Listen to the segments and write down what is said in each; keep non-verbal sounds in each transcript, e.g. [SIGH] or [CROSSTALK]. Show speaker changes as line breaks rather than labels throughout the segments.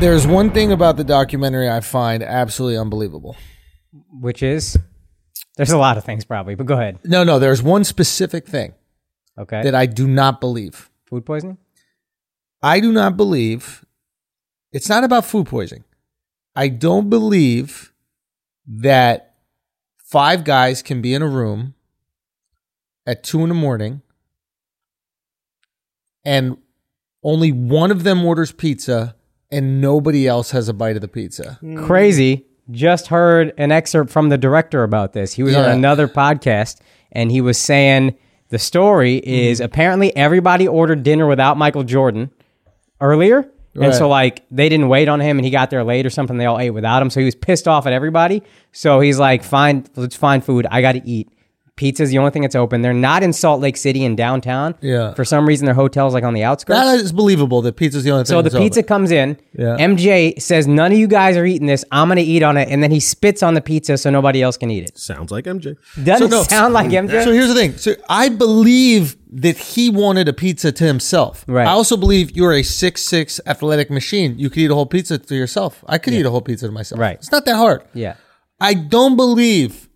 There's one thing about the documentary I find absolutely unbelievable.
Which is, there's a lot of things probably, but go ahead.
No, no, there's one specific thing
Okay.
that I do not believe.
Food poisoning?
I do not believe it's not about food poisoning. I don't believe that five guys can be in a room at two in the morning and only one of them orders pizza and nobody else has a bite of the pizza.
Crazy. Just heard an excerpt from the director about this. He was on another podcast and he was saying the story
Mm-hmm.
is apparently everybody ordered dinner without Michael Jordan earlier. And so, like, they didn't wait on him and he got there late or something. They all ate without him. So he was pissed off at everybody. So he's like, fine, let's find food. I got to eat. Pizza's the only thing that's open. They're not in Salt Lake City in downtown.
Yeah.
For some reason, their hotel's like on the outskirts.
That is believable that pizza's the only thing.
So the
that's
pizza
open.
comes in.
Yeah.
MJ says, "None of you guys are eating this. I'm gonna eat on it," and then he spits on the pizza so nobody else can eat it.
Sounds like MJ.
Doesn't
no,
sound like MJ.
So here's the thing. So I believe that he wanted a pizza to himself.
Right.
I also believe you're a six six athletic machine. You could eat a whole pizza to yourself. I could eat a whole pizza to myself.
Right.
It's not that hard.
yeah.
I don't believe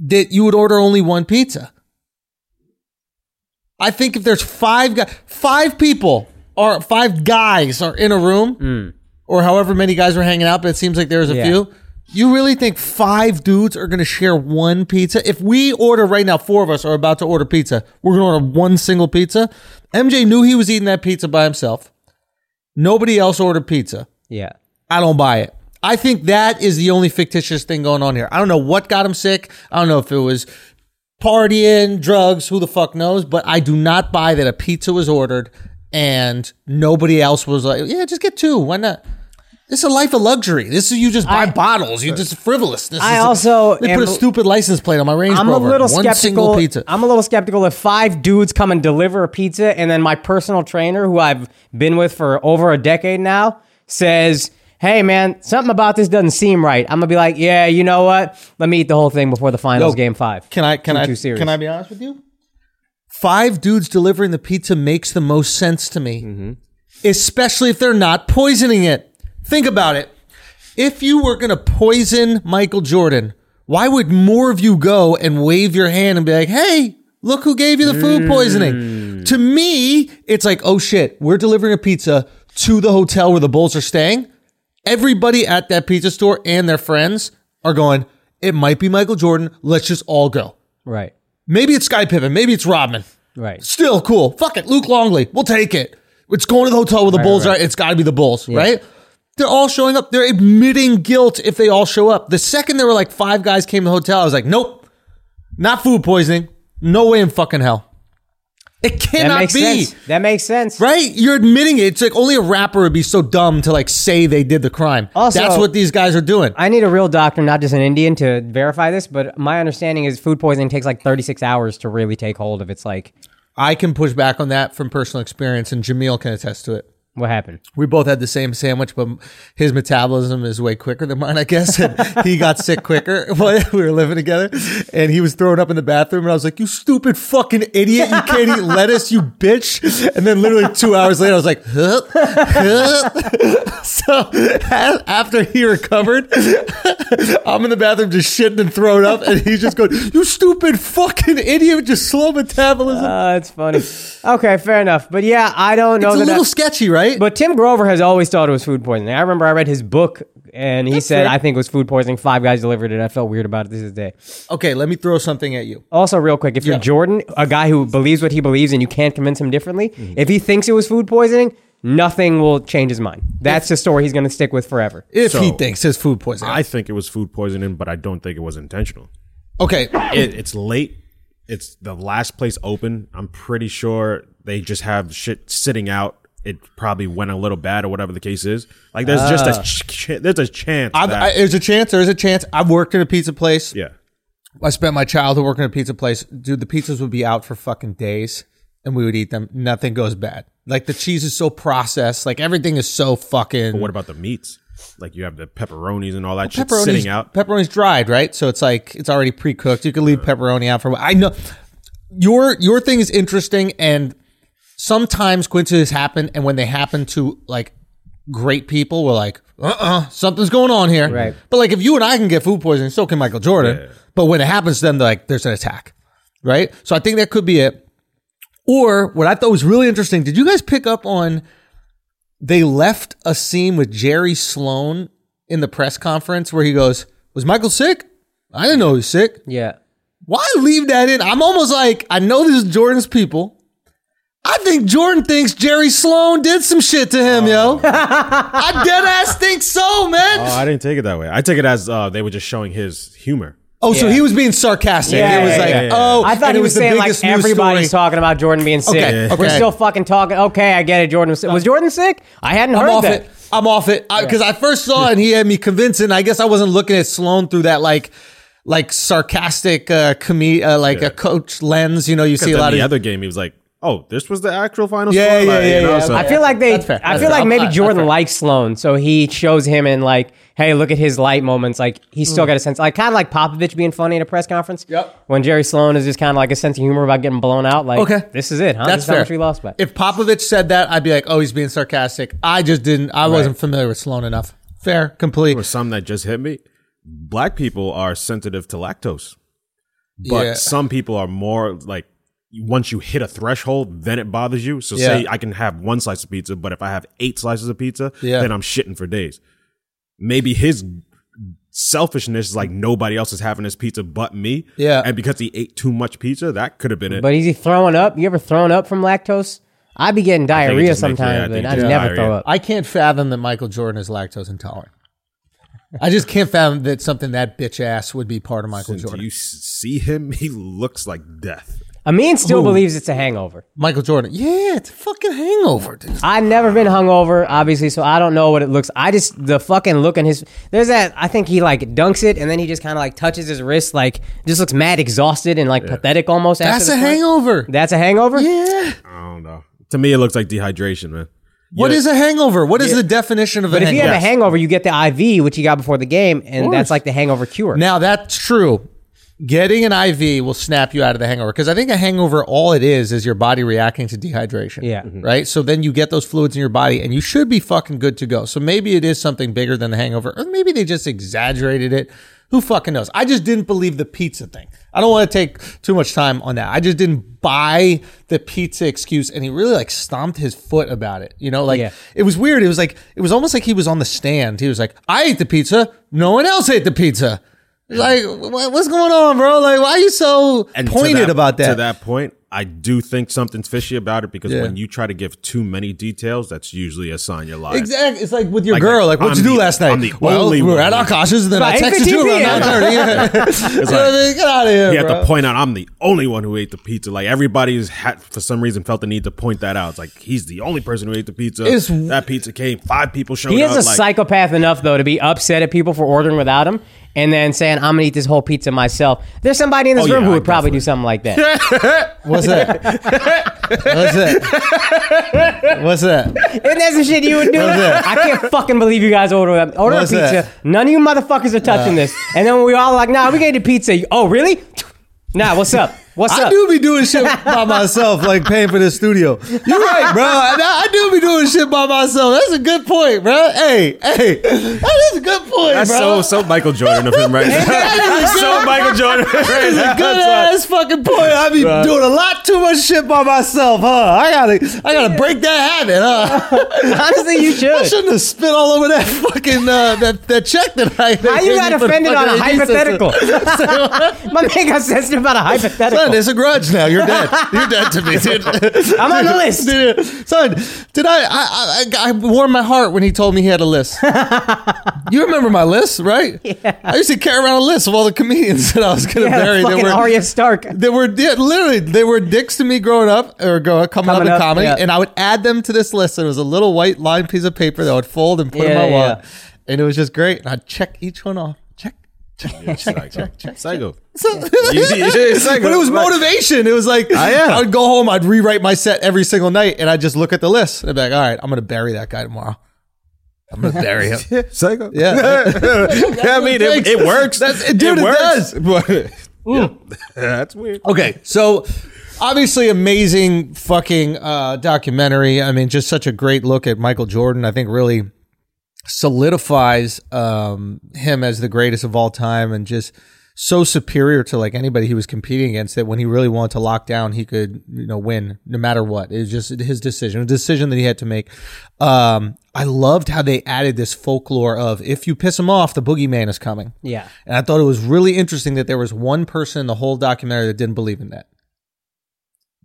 that you would order only one pizza. I think if there's five guys, five people or five guys are in a room, hmm. or however many guys were hanging out, but it seems like there's a
Yeah.
few. You really think five dudes are going to share one pizza? If we order right now, four of us are about to order pizza. We're going to order one single pizza. MJ knew he was eating that pizza by himself. Nobody else ordered pizza.
Yeah.
I don't buy it. I think that is the only fictitious thing going on here. I don't know what got him sick. I don't know if it was partying, drugs, who the fuck knows, but I do not buy that a pizza was ordered and nobody else was like, yeah, just get two. Why not? This is a life of luxury. This is you just buy
I-
bottles. You just frivolous. This
I also
they
am-
put a stupid license plate on my Range
I'm a
Rover.
little
One
skeptical.
single pizza.
I'm a little skeptical if five dudes come and deliver a pizza, and then my personal trainer, who I've been with for over a decade now, says, "Hey, man, something about this doesn't seem right." I'm gonna be like, "Yeah, you know what? Let me eat the whole thing before the finals,
Yo,
game five.
Can I can I
too serious.
can I be honest with you? Five dudes delivering the pizza makes the most sense to me.
Mm-hmm.
Especially if they're not poisoning it. Think about it. If you were to poison Michael Jordan, why would more of you go and wave your hand and be like, "Hey, look who gave you the food
Mm.
poisoning?" To me, it's like, "Oh shit, we're delivering a pizza to the hotel where the Bulls are staying." Everybody at that pizza store and their friends are going, "It might be Michael Jordan. Let's just all go."
Right,
Maybe it's Sky Pippen. Maybe it's Rodman.
right.
Still cool. Fuck it. Luke Longley. We'll take it. It's going to the hotel where the Bulls
right.
are. It's got to be the Bulls, right? They're all showing up. They're admitting guilt if they all show up. The second there were like five guys came to the hotel, I was like, nope, not food poisoning. No way in fucking hell. It
That
cannot
makes
be.
sense. That makes sense.
Right? You're admitting it. It's like only a rapper would be so dumb to like say they did the crime.
Also-
That's what these guys are doing.
I need a real doctor, not just an Indian, to verify this. But my understanding is food poisoning takes like 36 hours to really take hold of. It's like,
I can push back on that from personal experience, and Jameel can attest to it.
What happened?
we both had the same sandwich, but his metabolism is way quicker than mine, I guess. And he got sick quicker [LAUGHS] while we were living together. And he was throwing up in the bathroom. And I was like, you stupid fucking idiot. You can't eat lettuce, you bitch. And then literally two hours later, I was like, huh? Huh? [LAUGHS] so after he recovered, [LAUGHS] I'm in the bathroom just shitting and throwing up. And he's just going, you stupid fucking idiot with your slow metabolism.
Uh, it's funny. Okay, fair enough. But yeah, I don't know
it's a
that. I-
little sketchy, right?
But Tim Grover has always thought it was food poisoning. I remember I read his book and he said,
fair.
I think it was food poisoning. Five guys delivered it. I felt weird about it this is day.
okay, let me throw something at you.
Also, real quick, if
Yeah.
you're Jordan, a guy who believes what he believes and you can't convince him differently,
Mm-hmm.
if he thinks it was food poisoning, nothing will change his mind. That's the story he's going to stick with forever.
If he
So-
thinks it's food poisoning.
I think it was food poisoning, but I don't think it was intentional.
okay.
It, it's late. It's the last place open. I'm pretty sure they just have shit sitting out. It probably went a little bad or whatever the case is. Like there's just a ah. ch- ch- there's a chance.
I've,
that,
I, there's a chance. There's a chance. I've worked in a pizza place.
yeah.
I spent my childhood working in a pizza place. Dude, the pizzas would be out for fucking days and we would eat them. Nothing goes bad. Like the cheese is so processed. Like everything is so fucking.
But what about the meats? Like you have the pepperonis and all that shit
pepperoni's,
sitting out.
Pepperoni's dried, right? So it's like it's already pre cooked. You can leave pepperoni out for. a while. I know your your thing is interesting, and sometimes coincidences happen, and when they happen to like great people we're like, uh-uh, something's going on here.
Right.
But like if you and I can get food poisoning, so can Michael Jordan. But when it happens to them, they're like, there's an attack. Right? So I think that could be it. Or what I thought was really interesting, did you guys pick up on they left a scene with Jerry Sloan in the press conference where he goes, Was Michael sick? I didn't know he was sick.
Yeah.
Why leave that in? I'm almost like, I know this is Jordan's people. I think Jordan thinks Jerry Sloan did some shit to him, yo. [LAUGHS] I dead ass think so, man.
Oh, I didn't take it that way. I take it as uh, they were just showing his humor.
oh, so
yeah.
he was being sarcastic.
Yeah,
it was
yeah,
like,
yeah, yeah.
oh,
I thought
and
he
it
was, saying like
biggest news
everybody's
story.
talking about Jordan being sick.
Okay,
We're still fucking talking. Okay, I get it. Jordan was sick. Was Jordan sick? I hadn't
I'm
heard
off
that.
it. I'm off it because I first saw it and he had me convincing. I guess I wasn't looking at Sloan through that like, like sarcastic, uh, com- uh like a coach lens. You know, you see a
Then
lot
the
of
other game, he was like, "Oh, this was the actual final
Yeah,
score."
yeah,
Like,
yeah,
you know,
yeah.
so-
I feel like they.
That's fair.
I
That's
feel
fair.
like maybe Jordan likes Sloan, so he shows him in like, hey, look at his light moments. Like he's still got a sense, like kind of like Popovich being funny in a press conference.
Mm. Yep.
When Jerry Sloan is just kind of like a sense of humor about getting blown out. Like,
Okay.
this is it, huh?
That's
this how
fair.
much we lost by.
If Popovich said that, I'd be like, oh, he's being sarcastic. I just didn't. I wasn't familiar with Sloan enough. Fair, complete.
or some that just hit me. Black people are sensitive to lactose, but
Yeah.
some people are more like once you hit a threshold, then it bothers you. So
Yeah.
say I can have one slice of pizza, but if I have eight slices of pizza,
Yeah.
then I'm shitting for days. Maybe his selfishness is like nobody else is having this pizza but me.
Yeah.
and because he ate too much pizza, that could have been it.
But is he throwing up? You ever thrown up from lactose? I be getting diarrhea
just makes- yeah, I
sometimes,
think
but I
just
never
diarrhea.
throw up.
I can't fathom that Michael Jordan is lactose intolerant. I just can't fathom that something that bitch ass would be part of Michael
Until
Jordan.
you s- see him, [LAUGHS] he looks like death.
Amin still believes it's a hangover.
Michael Jordan. Yeah, it's a fucking hangover, dude.
I've never been hungover, obviously, so I don't know what it looks. I just the fucking look in his. There's that. I think he like dunks it, and then he just kind of like touches his wrist, like just looks mad, exhausted, and like pathetic almost.
That's
the
a
point.
hangover.
That's a hangover.
Yeah.
I don't know. To me, it looks like dehydration, man.
What is a hangover? What is the definition of
But
a
if you have a hangover, you get the IV, which you got before the game, and that's like the hangover cure.
Now that's true. Getting an IV will snap you out of the hangover because I think a hangover, all it is, is your body reacting to dehydration.
Yeah. Mhm.
Right. So then you get those fluids in your body and you should be fucking good to go. So maybe it is something bigger than the hangover, or maybe they just exaggerated it. Who fucking knows? I just didn't believe the pizza thing. I don't want to take too much time on that. I just didn't buy the pizza excuse and he really like stomped his foot about it. You know, like
Yeah.
it was weird. It was like, it was almost like he was on the stand. He was like, I ate the pizza. No one else ate the pizza. Like, what, what's going on, bro? Like, why are you so
And to
pointed about that?
To that point, I do think something's fishy about it because
Yeah.
when you try to give too many details, that's usually a sign you're lying.
Exactly. It's like with your
Like,
girl.
like,
Like, what'd
I'm
you do
the-
last night?
I'm the
well,
only
we were
one.
at Akash's and then I texted you around 9.30. Yeah. So, I get out of here,
You have to point out I'm the only one who ate the pizza. Like everybody's had for some reason felt the need to point that out. It's like he's the only person who ate the pizza.
It's-
that pizza came. Five people showed up.
He
up.
is a
like,
psychopath enough though to be upset at people for ordering without him, and then saying, "I'm gonna eat this whole pizza myself." There's somebody in this
Oh,
room
yeah,
who
I
would probably do something like that. [LAUGHS]
What's that? What's that? What's that?
Isn't that some shit you would do?
What's that?
I can't fucking believe you guys order that. Order
What's
a pizza.
that?
None of you motherfuckers are touching this. And then we all like, nah, we gave the pizza. Oh, really? Nah, what's up? What's
I
up?
do be doing shit by myself, like paying for the studio. You're right, bro. I, I do be doing shit by myself. That's a good point, bro. Hey, hey, that is a good point,
That's
bro.
so so Michael Jordan of him right now. That's so Michael Jordan right now.
Good
That's
ass fucking point. I be
Right.
doing a lot too much shit by myself, huh? I gotta, I gotta break that habit, huh? [LAUGHS]
Honestly, you should.
I
should.
shouldn't have spit all over that fucking uh, that that check that I.
How you [LAUGHS] got offended on a hypothetical? [LAUGHS] My man got sensitive about a hypothetical.
Son, oh. it's a grudge now. You're dead. [LAUGHS] You're dead to me, dude.
I'm on the list.
Dude, son, did I, I, I, I warmed my heart when he told me he had a list. [LAUGHS] you remember my list, right? Yeah. I used to carry around a list of all the comedians [LAUGHS] that I was going to
Yeah,
bury. They were,
Arya Stark.
they were yeah, literally they were dicks to me growing up or go, coming,
Coming
up in
up,
comedy,
yeah.
and I would add them to this list. And it was a little white lined piece of paper that I would fold and put in
Yeah,
my
yeah.
wallet, and it was just great. And I'd check each one off. Check. [LAUGHS]
Psycho. Psycho.
So- [LAUGHS]
Yeah, it's like-
but it was motivation. It was like
Ah, yeah.
I would go home, I'd rewrite my set every single night, and I'd just look at the list. and I'd be like, all right, I'm gonna bury that guy tomorrow. I'm gonna bury him. [LAUGHS]
Psycho.
Yeah.
I mean, it, it works.
That's- dude, it
works. But, yeah. That's weird.
Okay, so obviously amazing fucking uh, documentary. I mean, just such a great look at Michael Jordan. I think really solidifies um, him as the greatest of all time and just so superior to like anybody he was competing against that when he really wanted to lock down, he could, you know, win no matter what. It was just his decision, a decision that he had to make. Um, I loved how they added this folklore of if you piss him off, the boogeyman is coming.
Yeah.
And I thought it was really interesting that there was one person in the whole documentary that didn't believe in that.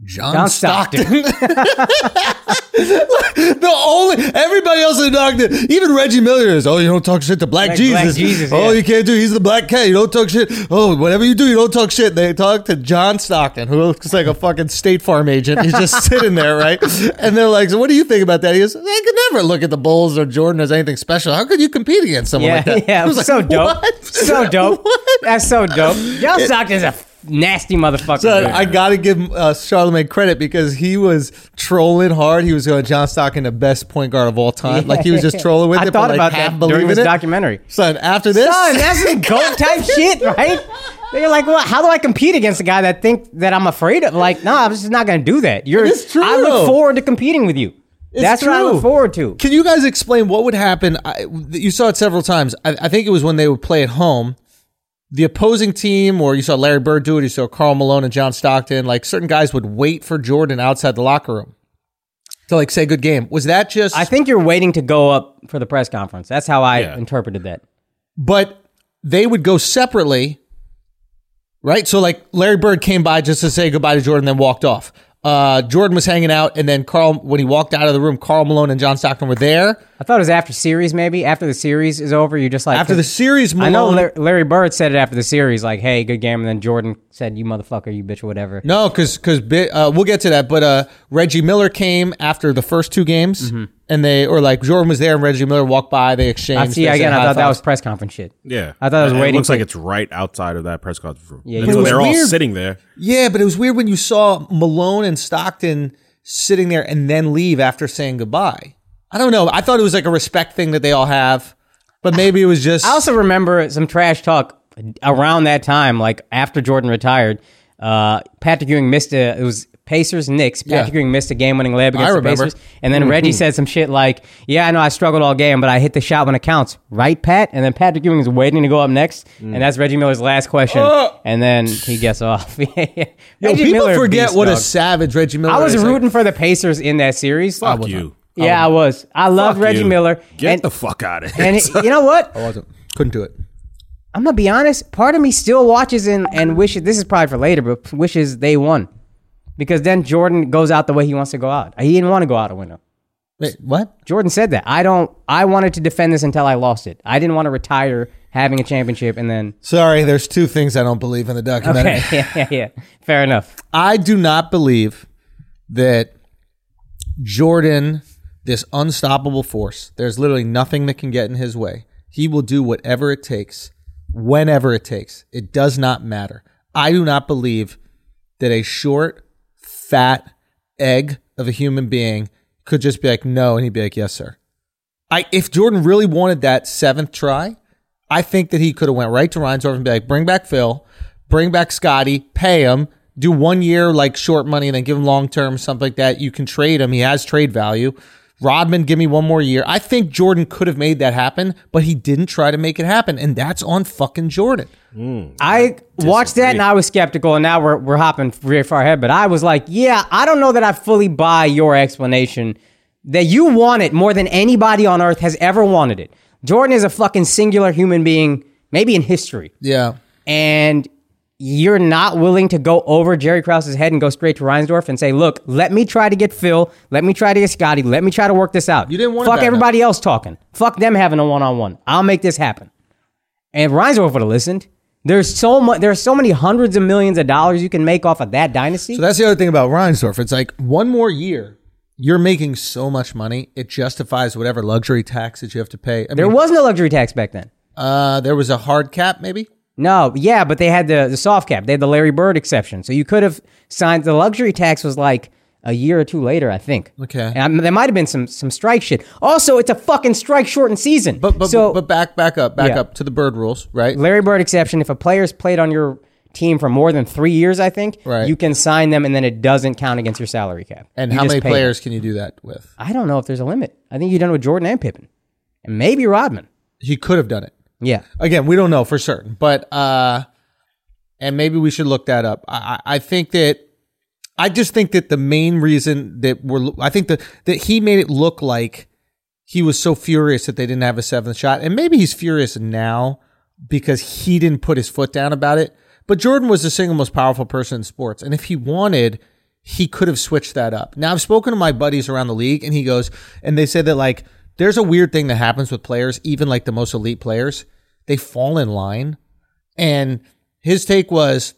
John,
John
Stockton.
Stockton. [LAUGHS] [LAUGHS] [LAUGHS]
the only everybody else in the documentary, even Reggie Miller is. Oh, you don't talk shit to Black
Black-
Jesus.
Black Jesus,
oh,
yeah.
you can't do. He's the black cat. You don't talk shit. Oh, whatever you do, you don't talk shit. They talk to John Stockton, who looks like a fucking State Farm agent. He's just [LAUGHS] sitting there, right? And they're like, "So, what do you think about that?" He goes, "I could never look at the Bulls or Jordan as anything special. How could you compete against someone
Yeah,
like that?"
yeah, [LAUGHS]
I was like,
so dope,
"What?"
so dope.
What?
That's so dope. John Stockton's a nasty motherfucker.
So. I got to give uh, Charlemagne credit because he was trolling hard. He was going John Stockton, the best point guard of all time. Like he was just trolling with
I
it,
thought
but
about that during this
it.
documentary.
Son, after this,
Son, that's some goat [LAUGHS] type shit, right? They're like, well, how do I compete against a guy that think that I'm afraid of? Like, no, I'm just not going to do that. You're,
It's true,
I look forward to competing with you.
It's
that's what I
true.
look forward to.
Can you guys explain what would happen? I, you saw it several times. I, I think it was when they would play at home. The opposing team, or you saw Larry Bird do it, you saw Karl Malone and John Stockton, like certain guys would wait for Jordan outside the locker room to like say good game. Was that just
I think you're waiting to go up for the press conference. That's how I
Yeah.
interpreted that.
but they would go separately, right? So like Larry Bird came by just to say goodbye to Jordan, then walked off. Uh, Jordan was hanging out, and then Karl, when he walked out of the room, Karl Malone and John Stockton were there.
I thought it was after series, maybe after the series is over. You just like
After the series, Malone,
I know Larry, Larry Bird said it after the series, like, "Hey, good game," and then Jordan said, "You motherfucker, you bitch, or whatever."
No, because because uh, we'll get to that. But uh, Reggie Miller came after the first two games, and they or like Jordan was there, and Reggie Miller walked by. They exchanged.
I see.
they
Again, I
high
thought that was press conference shit.
Yeah,
I thought I was waiting
It looks
for-
like it's right outside of that press conference room.
Yeah,
And
you
so
were-
they're all sitting there.
yeah, but it was weird when you saw Malone and Stockton sitting there and then leave after saying goodbye. I don't know. I thought it was like a respect thing that they all have, but maybe it was just.
I also remember some trash talk around that time, like after Jordan retired. Uh, Patrick Ewing missed a. It was Pacers Knicks. Patrick
Yeah.
Ewing missed a game-winning layup against the
remember.
Pacers, and then Reggie said some shit like, "Yeah, I know I struggled all game, but I hit the shot when it counts, right, Pat?" And then Patrick Ewing is waiting to go up next, and that's Reggie Miller's last question,
Oh.
and then he gets off. [LAUGHS]
Yo,
Reggie
people
Miller,
forget
beast,
what a savage Reggie Miller.
I was
is. Like,
rooting for the Pacers in that series.
Fuck you.
Yeah, I was. I loved
Fuck
Reggie
you.
Miller.
Get
and,
the fuck out of here.
and he- you know what? [LAUGHS]
I wasn't. Couldn't do it.
I'm gonna be honest. Part of me still watches and, and wishes. This is probably for later, but wishes they won, because then Jordan goes out the way he wants to go out. He didn't want to go out a winner.
Wait, what?
Jordan said that. I don't. I wanted to defend this until I lost it. I didn't want to retire having a championship and then.
Sorry, there's two things I don't believe in the documentary.
Okay, [LAUGHS] yeah, yeah, yeah. Fair enough.
I do not believe that Jordan, this unstoppable force, there's literally nothing that can get in his way. He will do whatever it takes, whenever it takes. It does not matter. I do not believe that a short, fat egg of a human being could just be like, no, and he'd be like, yes, sir. I if Jordan really wanted that seventh try, I think that he could have went right to Reinsdorf and be like, bring back Phil, bring back Scottie, pay him, do one year like short money, and then give him long term, something like that. You can trade him. He has trade value. Rodman, give me one more year. I think Jordan could have made that happen, but he didn't try to make it happen, and that's on fucking Jordan.
Mm, I watched that and I was skeptical, and now we're we're hopping very far ahead. But I was like, yeah, I don't know that I fully buy your explanation that you want it more than anybody on earth has ever wanted it. Jordan is a fucking singular human being, maybe in history,
Yeah.
and you're not willing to go over Jerry Krause's head and go straight to Reinsdorf and say, look, let me try to get Phil, let me try to get Scottie, let me try to work this out.
You didn't want
fuck everybody else talking, fuck them having a one on one. I'll make this happen. And Reinsdorf would have listened. There's so much. There's so many hundreds of millions of dollars you can make off of that dynasty.
So that's the other thing about Reinsdorf. It's like one more year, you're making so much money, it justifies whatever luxury tax that you have to pay. I
there
mean,
was no luxury tax back then.
uh, there was a hard cap, maybe.
No, yeah, but they had the the soft cap. They had the Larry Bird exception, so you could have signed. The luxury tax was like a year or two later, I think.
Okay.
and there might have been some some strike shit. Also, it's a fucking strike shortened season.
But but
so
but back back up back
Yeah.
up to the bird rules, right?
Larry Bird exception. If a player's played on your team for more than three years, I think,
Right.
you can sign them, and then it doesn't count against your salary cap.
And
You
how many
pay them.
players can you do that with?
I don't know if there's a limit. I think you done it with Jordan and Pippen. and maybe Rodman.
He could have done it.
Yeah.
Again, we don't know for certain, but uh, and maybe we should look that up. I, I think that I just think that the main reason that we're I think that that he made it look like he was so furious that they didn't have a seventh shot, and maybe he's furious now because he didn't put his foot down about it. But Jordan was the single most powerful person in sports, and if he wanted, he could have switched that up. Now I've spoken to my buddies around the league, and he goes, and they said that like there's a weird thing that happens with players, even like the most elite players, they fall in line, and his take was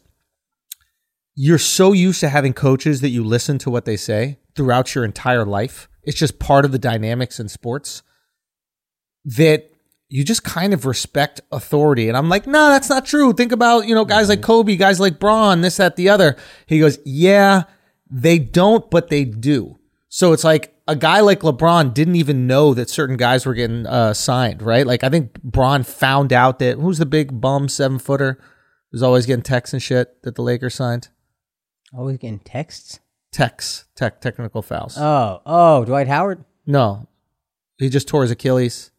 you're so used to having coaches that you listen to what they say throughout your entire life. It's just part of the dynamics in sports that you just kind of respect authority. And I'm like, no, that's not true. Think about, you know, guys like mm-hmm. Kobe, guys like Bron, this, that, the other. He goes, yeah, they don't, but they do. So it's like a guy like LeBron didn't even know that certain guys were getting uh, signed, right? Like I think Bron found out that who's the big bum seven footer who's always getting texts and shit that the Lakers signed?
Always getting texts.
Texts, tech, technical fouls.
Oh, oh, Dwight Howard.
no, he just tore his Achilles.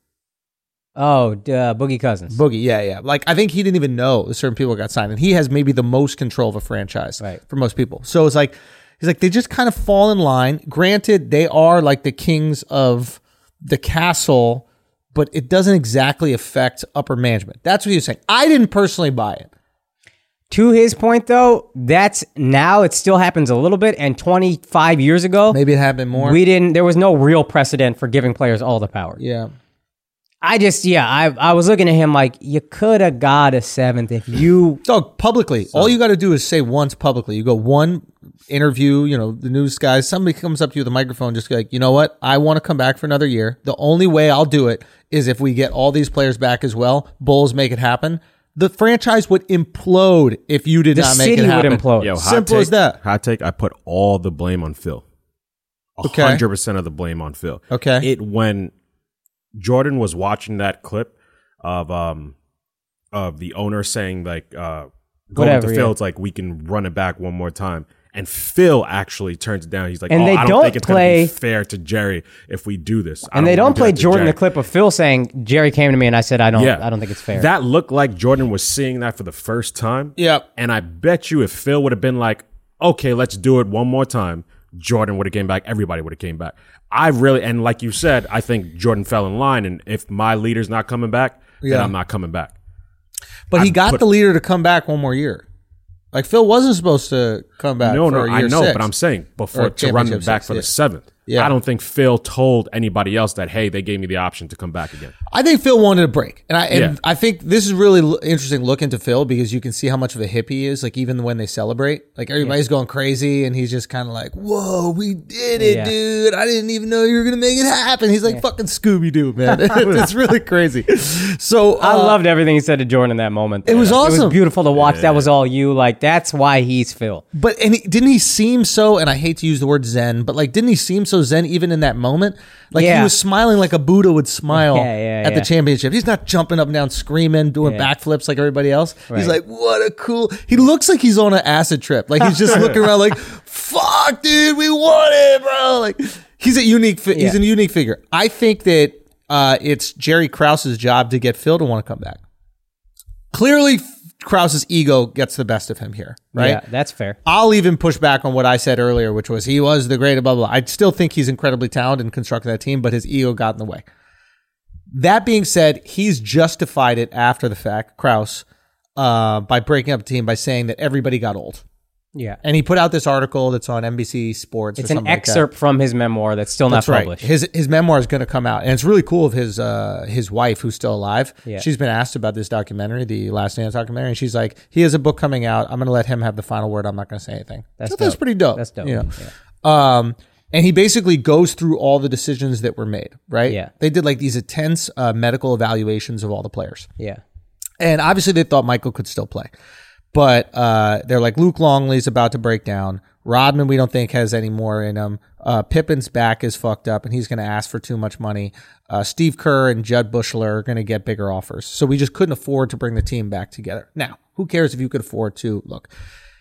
Oh, uh, Boogie Cousins.
Boogie, yeah, yeah. Like I think he didn't even know certain people got signed, and he has maybe the most control of a franchise
Right.
for most people. So it's like he's like they just kind of fall in line. Granted, they are like the kings of the castle, but it doesn't exactly affect upper management. That's what he was saying. I didn't personally buy it.
To his point, though, that's now it still happens a little bit. And 25 years ago,
Maybe it happened more.
we didn't. There was no real precedent for giving players all the power.
yeah.
I just, yeah, I, I was looking at him like you could have got a seventh if you. [LAUGHS]
So publicly, all you got to do is say once publicly. You go one interview, you know, the news guys, somebody comes up to you with a microphone, just like, you know what? I want to come back for another year. The only way I'll do it is if we get all these players back as well. Bulls make it happen. The franchise would implode if you did
The
not make
city
it
would implode.
Yo,
Simple
take,
as that.
Hot take. I put all the blame on Phil.
Okay.
hundred percent of the blame on Phil.
Okay.
It when Jordan was watching that clip of um of the owner saying like uh going
Whatever,
to Phil,
yeah.
it's like we can run it back one more time. And Phil actually turns it down. He's like,
And
"Oh,
they
I don't,
don't
think it's
play-
gonna be fair to Jerry if we do this." I
And they
wanna
don't play
that
Jordan the clip of Phil saying Jerry came to me and I said I don't
Yeah,
I don't think it's fair.
That looked like Jordan was seeing that for the first time.
Yep.
And I bet you if Phil would have been like, okay, let's do it one more time, Jordan would have came back. Everybody would have came back. I really, and like you said, I think Jordan fell in line. And if my leader's not coming back,
Yeah.
then I'm not coming back.
But he got
put-
the leader to come back one more year. Like Phil wasn't supposed to come back.
no, no, I know,
six.
but I'm saying
Or
before to run back
six,
for
yeah.
the seventh.
Yeah.
I don't think Phil told anybody else that, hey, they gave me the option to come back again.
I think Phil wanted a break, and I and
Yeah.
I think this is really interesting look into Phil because you can see how much of a hippie he is. Like even when they celebrate, like everybody's going crazy, and he's just kind of like, "Whoa, we did it,
Yeah.
dude! I didn't even know you were gonna make it happen." He's like fucking Scooby Doo, man. [LAUGHS] [LAUGHS] it's really crazy. So
I
uh,
loved everything he said to Jordan in that moment.
It was
It
awesome.
was beautiful to watch. That was all you. Like that's why he's Phil.
But and he, didn't he seem so? And I hate to use the word zen, but like, didn't he seem so zen even in that moment? Like he was smiling like a Buddha would smile [LAUGHS]
Yeah, yeah,
at the championship. He's not jumping up and down, screaming, doing
Yeah.
backflips like everybody else. He's like, what a cool. He looks like he's on an acid trip. Like he's just [LAUGHS] looking around, like, fuck, dude, we won it, bro. Like he's a unique. Fi- He's
Yeah.
a unique figure. I think that uh, it's Jerry Krause's job to get Phil to want to come back. Clearly, Krause's ego gets the best of him here, right?
Yeah, that's fair.
I'll even push back on what I said earlier, which was he was the great blah blah. I still think he's incredibly talented in constructing that team, but his ego got in the way. That being said, he's justified it after the fact, Krause, uh, by breaking up the team by saying that everybody got old.
Yeah.
And he put out this article that's on NBC Sports.
It's
or
an
something like that.
excerpt from his memoir that's still
That's
not
right.
published.
His his memoir is going to come out, and it's really cool of his uh his wife who's still alive.
Yeah.
She's been asked about this documentary, the Last Dance documentary, and she's like, he has a book coming out. I'm going to let him have the final word. I'm not going to say anything.
That's
that's pretty dope.
That's dope.
you know?
Yeah.
Um, and he basically goes through all the decisions that were made. Right.
Yeah.
They did like these intense uh, medical evaluations of all the players.
Yeah.
And obviously, they thought Michael could still play. But uh, they're like, Luke Longley's about to break down. Rodman, we don't think has any more in him. Uh, Pippen's back is fucked up, and he's going to ask for too much money. Uh, Steve Kerr and Jud Buechler are going to get bigger offers. So we just couldn't afford to bring the team back together. Now, who cares if you could afford to? Look,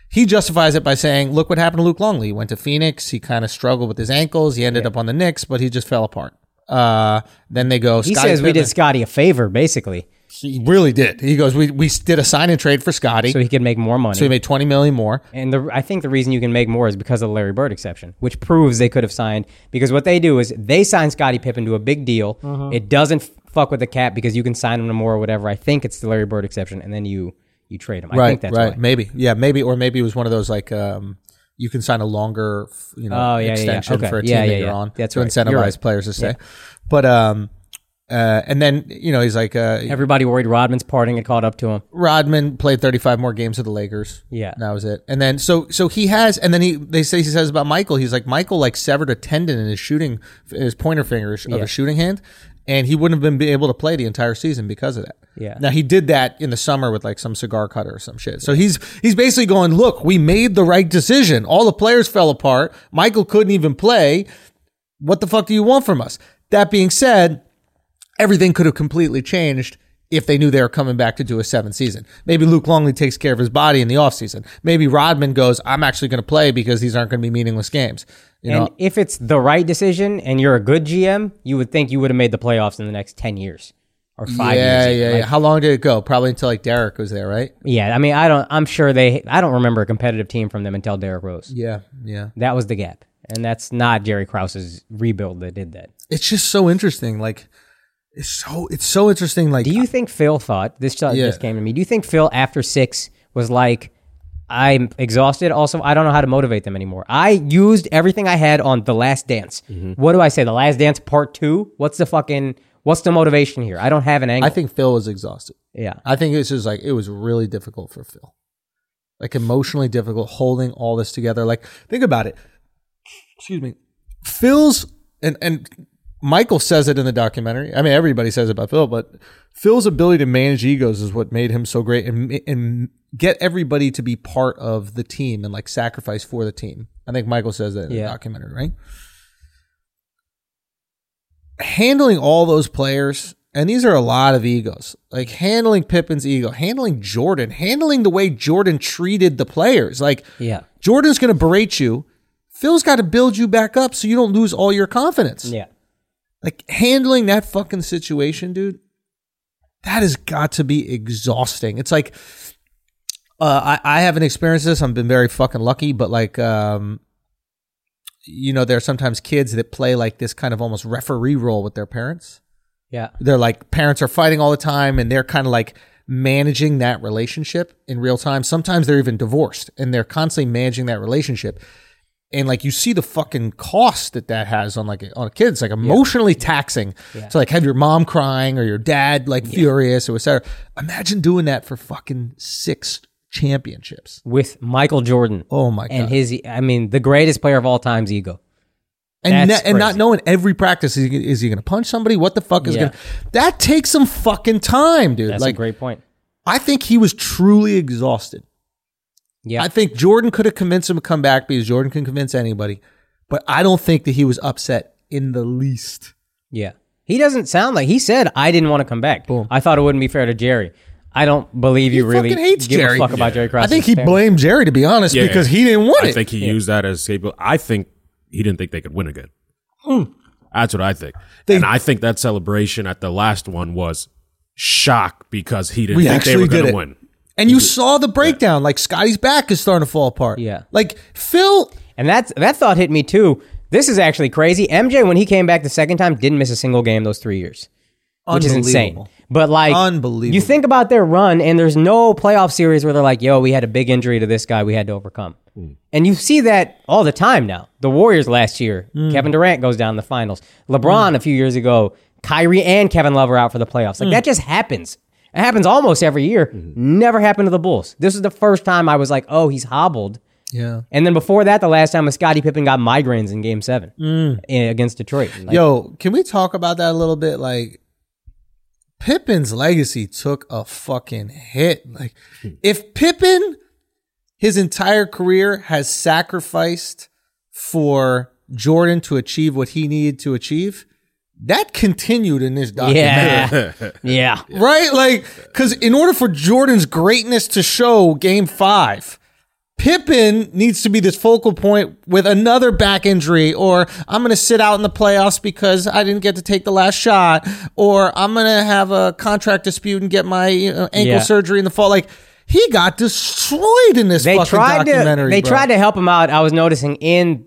he justifies it by saying, look what happened to Luke Longley. He went to Phoenix. He kind of struggled with his ankles. He ended up on the Knicks, but he just fell apart. Uh, then they go.
He says we did Scottie a favor, basically,
He really did. He goes, we we did a sign and trade for Scottie,
so
so
he could make more money.
So he made twenty million more.
And the, I think the reason you can make more is because of the Larry Bird exception, which proves they could have signed. Because what they do is they sign Scottie Pippen to a big deal.
Mm-hmm.
It doesn't fuck with the cap because you can sign him to more or whatever. I think it's the Larry Bird exception, and then you you trade him. I
right,
think that's
right.
why.
Maybe, yeah, maybe, or maybe it was one of those like um, you can sign a longer, you know,
Oh, yeah, yeah, yeah.
extension
Okay.
for a team
Yeah,
that
yeah,
you're
yeah.
on
That's
to
right.
incentivize
You're right.
players to stay. But um, uh, and then you know he's like uh,
Everybody worried Rodman's parting had caught up to him.
Rodman played 35 more games with the Lakers.
Yeah.
And that was it. And then so so he has, and then he they say he says about Michael, he's like Michael like severed a tendon in his shooting, his pointer finger of his shooting hand, and he wouldn't have been able to play the entire season because of that.
Yeah.
Now he did that in the summer with like some cigar cutter or some shit. So he's he's basically going, look, we made the right decision. All the players fell apart. Michael couldn't even play. What the fuck do you want from us? That being said, everything could have completely changed if they knew they were coming back to do a seventh season. Maybe Luke Longley takes care of his body in the offseason. Maybe Rodman goes, I'm actually going to play because these aren't going to be meaningless games. You
And
know,
if it's the right decision and you're a good GM, you would think you would have made the playoffs in the next ten years or five
yeah,
years.
yeah,
Like,
yeah. How long did it go? Probably until like Derrick was there, right?
yeah. I mean, I don't. I'm sure they. I don't remember a competitive team from them until Derrick Rose.
Yeah, yeah.
That was the gap, and that's not Jerry Krause's rebuild that did that.
It's just so interesting. Like, it's so it's so interesting. Like,
Do you think Phil thought this just
Yeah.
just came to me? Do you think Phil after six was like, I'm exhausted. Also, I don't know how to motivate them anymore. I used everything I had on The Last Dance.
Mm-hmm.
What do I say? The Last Dance Part Two. What's the fucking? What's the motivation here? I don't have an angle.
I think Phil was exhausted.
yeah.
I think it's just like it was really difficult for Phil. Like emotionally difficult holding all this together. Like think about it. Excuse me. Phil's and and Michael says it in the documentary. I mean everybody says it about Phil, but Phil's ability to manage egos is what made him so great and and get everybody to be part of the team and like sacrifice for the team. I think Michael says that in
Yeah.
the documentary, right? handling all those players, and these are a lot of egos, like handling Pippen's ego, handling Jordan, handling the way Jordan treated the players. Like,
Yeah.
Jordan's going to berate you. Phil's got to build you back up so you don't lose all your confidence.
Yeah.
Like, handling that fucking situation, dude, that has got to be exhausting. It's like, uh, I, I haven't experienced this. I've been very fucking lucky, but like, um, you know, there are sometimes kids that play like this kind of almost referee role with their parents.
Yeah.
They're like parents are fighting all the time and they're kind of like managing that relationship in real time. Sometimes they're even divorced and they're constantly managing that relationship. And like you see the fucking cost that that has on like on a kid. It's like emotionally taxing to like have your mom crying or your dad like furious or whatever. Imagine doing that for fucking six championships.
With Michael Jordan.
Oh my god!
And his, I mean, the greatest player of all time's ego.
and ne- and not knowing every practice is he, is he going to punch somebody? What the fuck is
Yeah.
going? to That takes some fucking time, dude.
That's
like
a great point.
I think he was truly exhausted.
Yeah.
I think Jordan could have convinced him to come back because Jordan can convince anybody, but I don't think that he was upset in the least.
Yeah. He doesn't sound like he said I didn't want to come back.
Boom.
I thought it wouldn't be fair to Jerry. I don't believe you
He
really
hates
give
Jerry.
a fuck about Jerry Krause.
I think he blamed Jerry to be honest
Yeah.
because he didn't want
I
it.
think he used that as scapegoat. I think he didn't think they could win again. Hmm. That's what I think. and I think that celebration at the last one was shock because he didn't
We
think they were going to win.
And you saw the breakdown. Like Scottie's back is starting to fall apart.
Yeah.
Like Phil.
And that's that thought hit me too. This is actually crazy. MJ, when he came back the second time, didn't miss a single game those three years, which is insane.
Unbelievable.
But like,
Unbelievable.
You think about their run, and there's no playoff series where they're like, "Yo, we had a big injury to this guy, we had to overcome." Hmm. And you see that all the time now. The Warriors last year, hmm. Kevin Durant goes down in the finals. LeBron hmm. a few years ago, Kyrie and Kevin Love are out for the playoffs. Like that just happens. It happens almost every year. Never happened to the Bulls. This is the first time I was like, "Oh, he's hobbled."
Yeah.
And then before that, the last time was Scottie Pippen got migraines in Game Seven eh, against Detroit. Like,
Yo, can we talk about that a little bit? Like, Pippen's legacy took a fucking hit. Like, if Pippen, his entire career, has sacrificed for Jordan to achieve what he needed to achieve, that continued in this documentary.
yeah, [LAUGHS] yeah,
Right? Like, because in order for Jordan's greatness to show game five, Pippen needs to be this focal point with another back injury, or I'm going to sit out in the playoffs because I didn't get to take the last shot, or I'm going to have a contract dispute and get my you know, ankle
Yeah.
surgery in the fall. Like he got destroyed in this
they
fucking
tried to
documentary.
they
bro.
tried to help him out. I was noticing in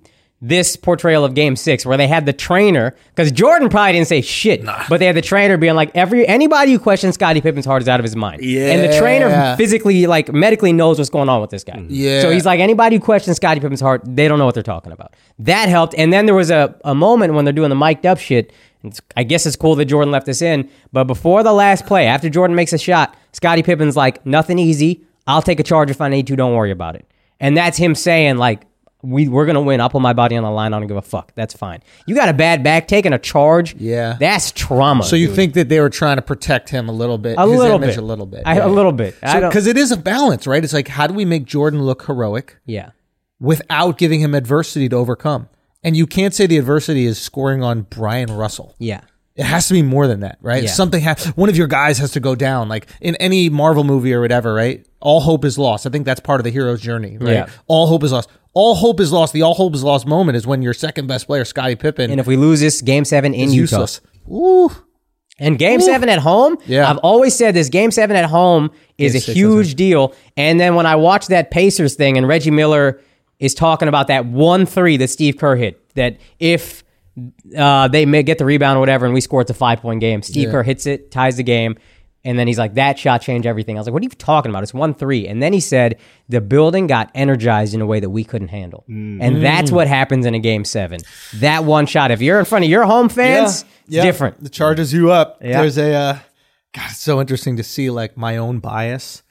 this portrayal of Game Six where they had the trainer because Jordan probably didn't say shit, but they had the trainer being like every anybody who questions Scottie Pippen's heart is out of his mind. yeah and the trainer physically like medically knows what's going on with this guy.
Yeah.
so he's like anybody who questions Scottie Pippen's heart, they don't know what they're talking about. That helped, and then there was a a moment when they're doing the mic'd up shit. and it's- I guess it's cool that Jordan left this in, but before the last play, after Jordan makes a shot, Scottie Pippen's like, nothing easy. I'll take a charge if I need to. Don't worry about it. And that's him saying, like, we, we're going to win. I'll put my body on the line. I don't give a fuck. That's fine. You got a bad back, taking a charge.
Yeah.
That's trauma.
So you
dude.
think that they were trying to protect him a little bit,
a
his
little
image
bit.
a little bit,
I, A little bit.
Because it is a balance, right? It's like how do we make Jordan look heroic
yeah.
without giving him adversity to overcome? And you can't say the adversity is scoring on Brian Russell.
Yeah.
It has to be more than that, right?
Yeah.
Something has one of your guys has to go down. Like in any Marvel movie or whatever, right? All hope is lost. I think that's part of the hero's journey, right?
Yeah.
All hope is lost. All hope is lost. The all hope is lost moment is when your second best player, Scottie Pippen,
And if we lose this game seven in Utah,
useless. Ooh.
And game seven at home,
Yeah.
I've always said this game seven at home is
Game
a
six,
huge deal. And then when I watched that Pacers thing and Reggie Miller is talking about that one three that Steve Kerr hit, that if uh, they may get the rebound or whatever and we score it's a five point game, Steve Kerr hits it, ties the game. And then he's like, that shot changed everything. I was like, what are you talking about? It's 1 3. And then he said, the building got energized in a way that we couldn't handle. And that's what happens in a game seven. That one shot. If you're in front of your home fans, it's different.
The charges you up.
Yeah.
There's a uh, God. It's so interesting to see like my own bias,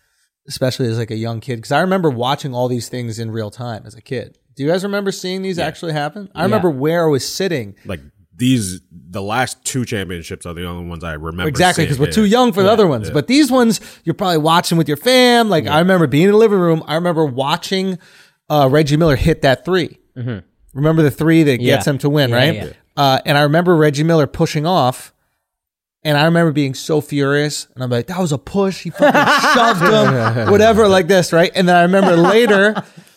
especially as like a young kid, because I remember watching all these things in real time as a kid. Do you guys remember seeing these actually happen? I remember where I was sitting.
Like these, the last two championships are the only ones I remember.
Exactly, because we're
Yeah.
too young for the other ones. But these ones, you're probably watching with your fam. Like I remember being in the living room. I remember watching uh, Reggie Miller hit that 3 Remember the three that gets him to win,
Yeah,
right?
yeah.
Uh, and I remember Reggie Miller pushing off. And I remember being so furious, and I'm like, "That was a push. He fucking [LAUGHS] shoved him, [LAUGHS] whatever, like this, right?" And then I remember later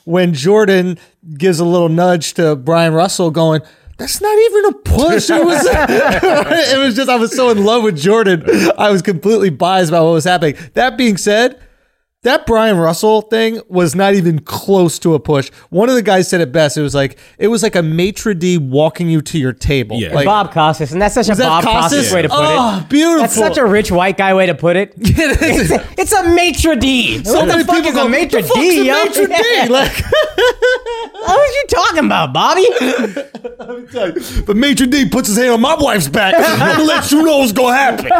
when Jordan gives a little nudge to Brian Russell, going, "That's not even a push. It was, [LAUGHS] it was just I was so in love with Jordan, I was completely biased about what was happening." That being said, that Brian Russell thing was not even close to a push. One of the guys said it best. It was like it was like a maitre d walking you to your table.
Yeah.
like,
Bob Costas, and that's such a
that
Bob Costas
Costas?
way to put
Oh,
it.
Ah, beautiful.
That's such a rich white guy way to put it. [LAUGHS] it's, a, it's a maitre d.
So
what
many
the fuck
people
is
go,
a maitre
the
d?
a
yo?"
maitre d?
Yeah. [LAUGHS]
Like,
what was you talking about, Bobby? [LAUGHS]
but maitre d puts his hand on my wife's back and lets you know what's gonna happen.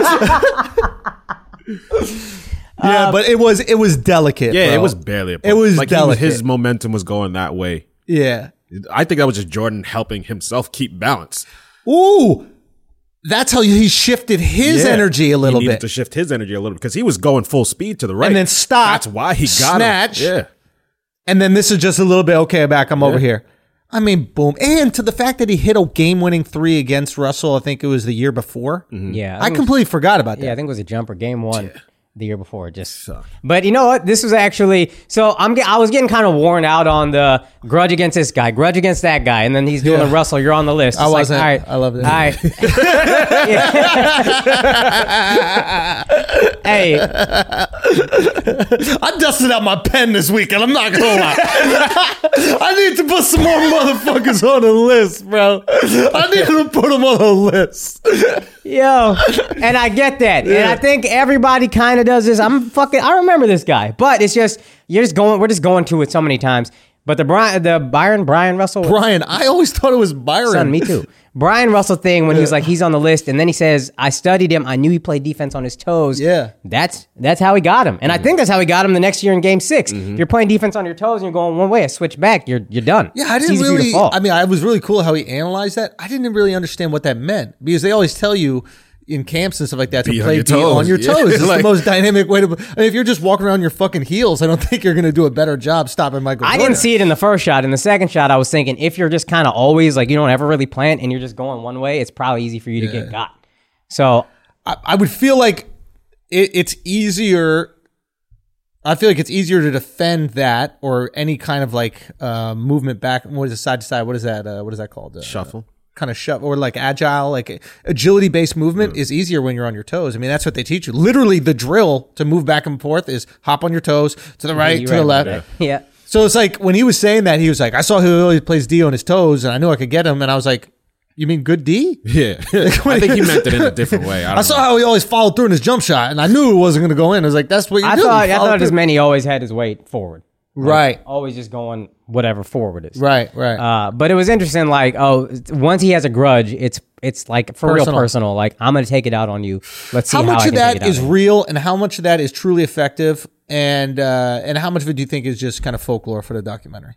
Yeah, um, but it was it was delicate.
Yeah,
bro.
it was barely. A push.
It was
like he was-
delicate.
his momentum was going that way.
Yeah.
I think that was just Jordan helping himself keep balance.
Ooh, that's how he shifted his
Yeah.
energy a little
he needed
bit.
to shift his energy a little because he was going full speed to the right
And then stop,
That's why he got
snatch.
him. Yeah,
And then this is just a little bit okay. Back, I'm over here. I mean, boom, and to the fact that he hit a game-winning three against Russell. I think it was the year before. Mm-hmm.
Yeah,
I
think-
completely forgot about that.
Yeah, I think it was a jumper game one the year before. Just, but you know what? This was actually so. I'm. get- I was getting kind of worn out on the grudge against this guy, grudge against that guy, and then he's doing
Yeah.
the Russell. You're on the list.
I
It's like,
wasn't.
all right,
I loved it.
All right. [LAUGHS] hey,
I dusted out my pen this weekend. I'm not gonna lie. [LAUGHS] I need to put some more motherfuckers on the list, bro. I need to put them on the list.
yo, and I get that, and I think everybody kind of does this. I'm fucking. I remember this guy, but it's just you're just going. We're just going to it so many times. But the Brian, the Byron Brian Russell,
Brian, I always thought it was Byron.
Son, me too. [LAUGHS] Brian Russell thing when he was like he's on the list, and then he says, "I studied him. I knew he played defense on his toes."
Yeah.
that's that's how he got him, and I mm-hmm. think that's how he got him the next year in Game 6 If mm-hmm. you're playing defense on your toes and you're going one way, a switch back, you're you're done.
Yeah, I
It's
didn't
easy for you to
really.
fall.
I mean, I was really cool how he analyzed that. I didn't really understand what that meant because they always tell you in camps and stuff like that to
Be on
play
your
be on
toes.
your [LAUGHS]
Yeah,
toes. It's the most dynamic way to. I mean, if you're just walking around your fucking heels, I don't [LAUGHS] think you're going to do a better job stopping Michael.
I
Jordan.
didn't see it in the first shot. In the second shot, I was thinking if you're just kind of always like you don't ever really plant and you're just going one way, it's probably easy for you to get got. So
I, I would feel like it, it's easier. I feel like it's easier to defend that or any kind of like uh, movement back. What is it, side to side? What is that? Uh, what is that called? Uh,
Shuffle.
Kind of shove or like agile, like agility based movement mm. is easier when you're on your toes. I mean, that's what they teach you. Literally, the drill to move back and forth is hop on your toes to the right,
You
to the left.
about. Yeah.
So it's like when he was saying that, he was like, I saw he always plays D on his toes, and I knew I could get him. And I was like, You mean good D?
Yeah, [LAUGHS] I think he [LAUGHS] meant it in a different way. I,
I saw
know.
how he always followed through in his jump shot, and I knew it wasn't going to go in. I was like, That's what you
I
do.
thought
You
I
follow
thought his
through.
man he always had his weight forward.
Right,
Always just going whatever forward is.
right, right.
Uh, but it was interesting. Like, oh, once he has a grudge, it's it's like for
Personal.
real personal. Like, I'm gonna take it out on you. Let's see
how
how,
much of
can take it out
is real, and how much of that is truly effective, and uh, and how much of it do you think is just kind of folklore for the documentary?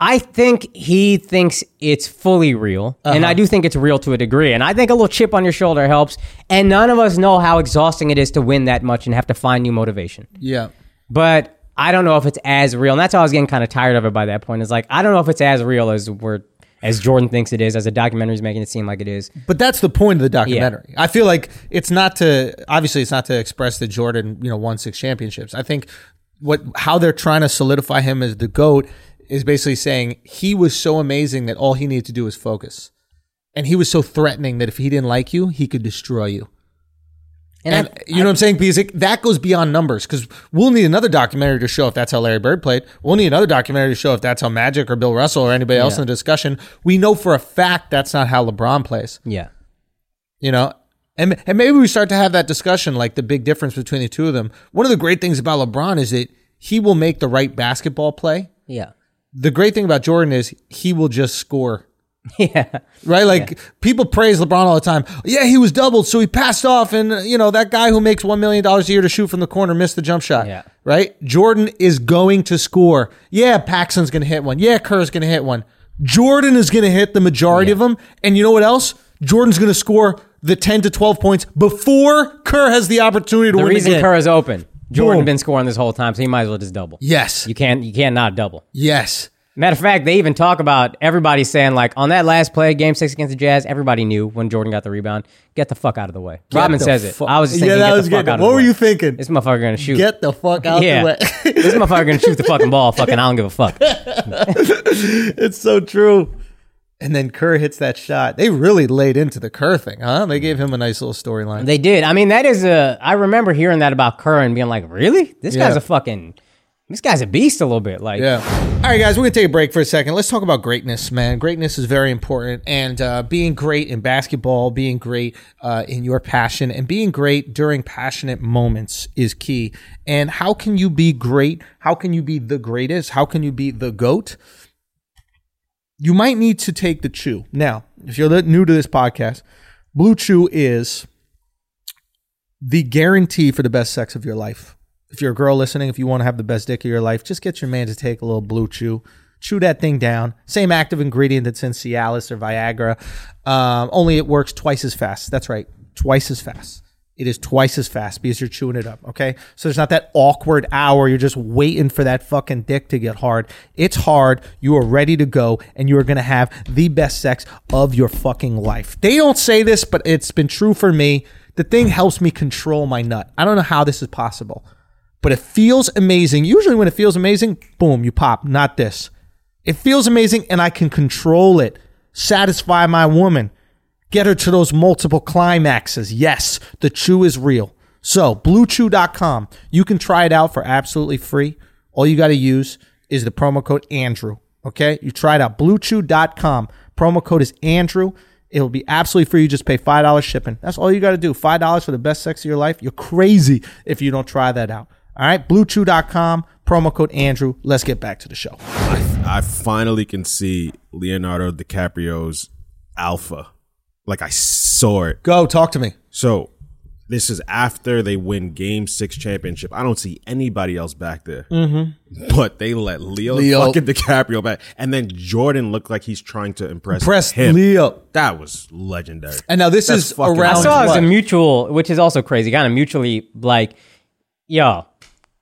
I think he thinks it's fully real, and
Uh-huh.
I do think it's real to a degree. And I think a little chip on your shoulder helps. And none of us know how exhausting it is to win that much and have to find new motivation.
Yeah,
But I don't know if it's as real, and that's how I was getting kind of tired of it by that point. Is like I don't know if it's as real as we're as Jordan thinks it is, as a documentary's making it seem like it is.
but that's the point of the documentary. I feel like it's not to obviously it's not to express that Jordan you know won six championships. I think what how they're trying to solidify him as the goat is basically saying he was so amazing that all he needed to do was focus, and he was so threatening that if he didn't like you, he could destroy you.
And,
And
I,
you know what I'm saying? Because it, that goes beyond numbers. Because we'll need another documentary to show if that's how Larry Bird played. We'll need another documentary to show if that's how Magic or Bill Russell or anybody else in the discussion. We know for a fact that's not how LeBron plays.
yeah,
You know, and and maybe we start to have that discussion, like the big difference between the two of them. One of the great things about LeBron is that he will make the right basketball play.
yeah,
The great thing about Jordan is he will just score. [LAUGHS]
yeah.
Right? Like people praise LeBron all the time. Yeah, he was doubled, so he passed off. And, you know, that guy who makes $1 million a year to shoot from the corner missed the jump shot.
Yeah.
Right? Jordan is going to score. Yeah, Paxson's going to hit one. Yeah, Kerr's going to hit one. Jordan is going to hit the majority of them. And you know what else? Jordan's going to score the 10 to 12 points before Kerr has the opportunity to
The
win
reason
the game.
Kerr is open, Jordan
Boom.
been scoring this whole time, so he might as well just double.
yes.
You can't you can't not double.
yes.
Matter of fact, they even talk about everybody saying like on that last play, game six against the Jazz, everybody knew when Jordan got the rebound, get the fuck out of the way. Rodman
the
says it. I was just
Yeah,
thinking,
that
get
was good. What were
way.
you thinking?
This motherfucker gonna shoot.
Get the fuck out
yeah,
the way. [LAUGHS]
this motherfucker gonna shoot the fucking ball. Fucking, I don't give a fuck. [LAUGHS]
It's so true. And then Kerr hits that shot. They really laid into the Kerr thing, huh? They gave him a nice little storyline.
They did. I mean, that is a. I remember hearing that about Kerr and being like, really? This guy's a fucking. This guy's a beast a little bit. Like,
Yeah. All right, guys, we're to take a break for a second. Let's talk about greatness, man. Greatness is very important. And uh, being great in basketball, being great uh, in your passion, and being great during passionate moments is key. And how can you be great? How can you be the greatest? How can you be the GOAT? You might need to take the chew. Now, if you're new to this podcast, Blue Chew is the guarantee for the best sex of your life. If you're a girl listening, if you want to have the best dick of your life, just get your man to take a little blue chew. Chew that thing down. Same active ingredient that's in Cialis or Viagra. Um, only it works twice as fast. That's right. Twice as fast. It is twice as fast because you're chewing it up. Okay. So there's not that awkward hour. You're just waiting for that fucking dick to get hard. It's hard. You are ready to go and you are going to have the best sex of your fucking life. They don't say this, but it's been true for me. The thing helps me control my nut. I don't know how this is possible but it feels amazing. Usually, when it feels amazing, boom, you pop. Not this. It feels amazing, and I can control it, satisfy my woman, get her to those multiple climaxes. Yes, the chew is real. So, bluechew.com. You can try it out for absolutely free. All you got to use is the promo code Andrew. Okay? You try it out. Bluechew.com. Promo code is Andrew. It'll be absolutely free. You just pay $5 shipping. That's all you got to do. $5 for the best sex of your life. You're crazy if you don't try that out. All right? Bluechew.com. Promo code Andrew. Let's get back to the show.
I finally can see Leonardo DiCaprio's alpha. Like I saw it.
Go. Talk to me.
So this is after they win Game Six championship. I don't see anybody else back there, mm-hmm. but they let Leo,
Leo.
fucking DiCaprio back, and then Jordan looked like he's trying to impress
Press
him.
Leo.
That was legendary.
And now this
That's
is around.
I saw it as a mutual, which is also crazy. Kind of mutually like, yo,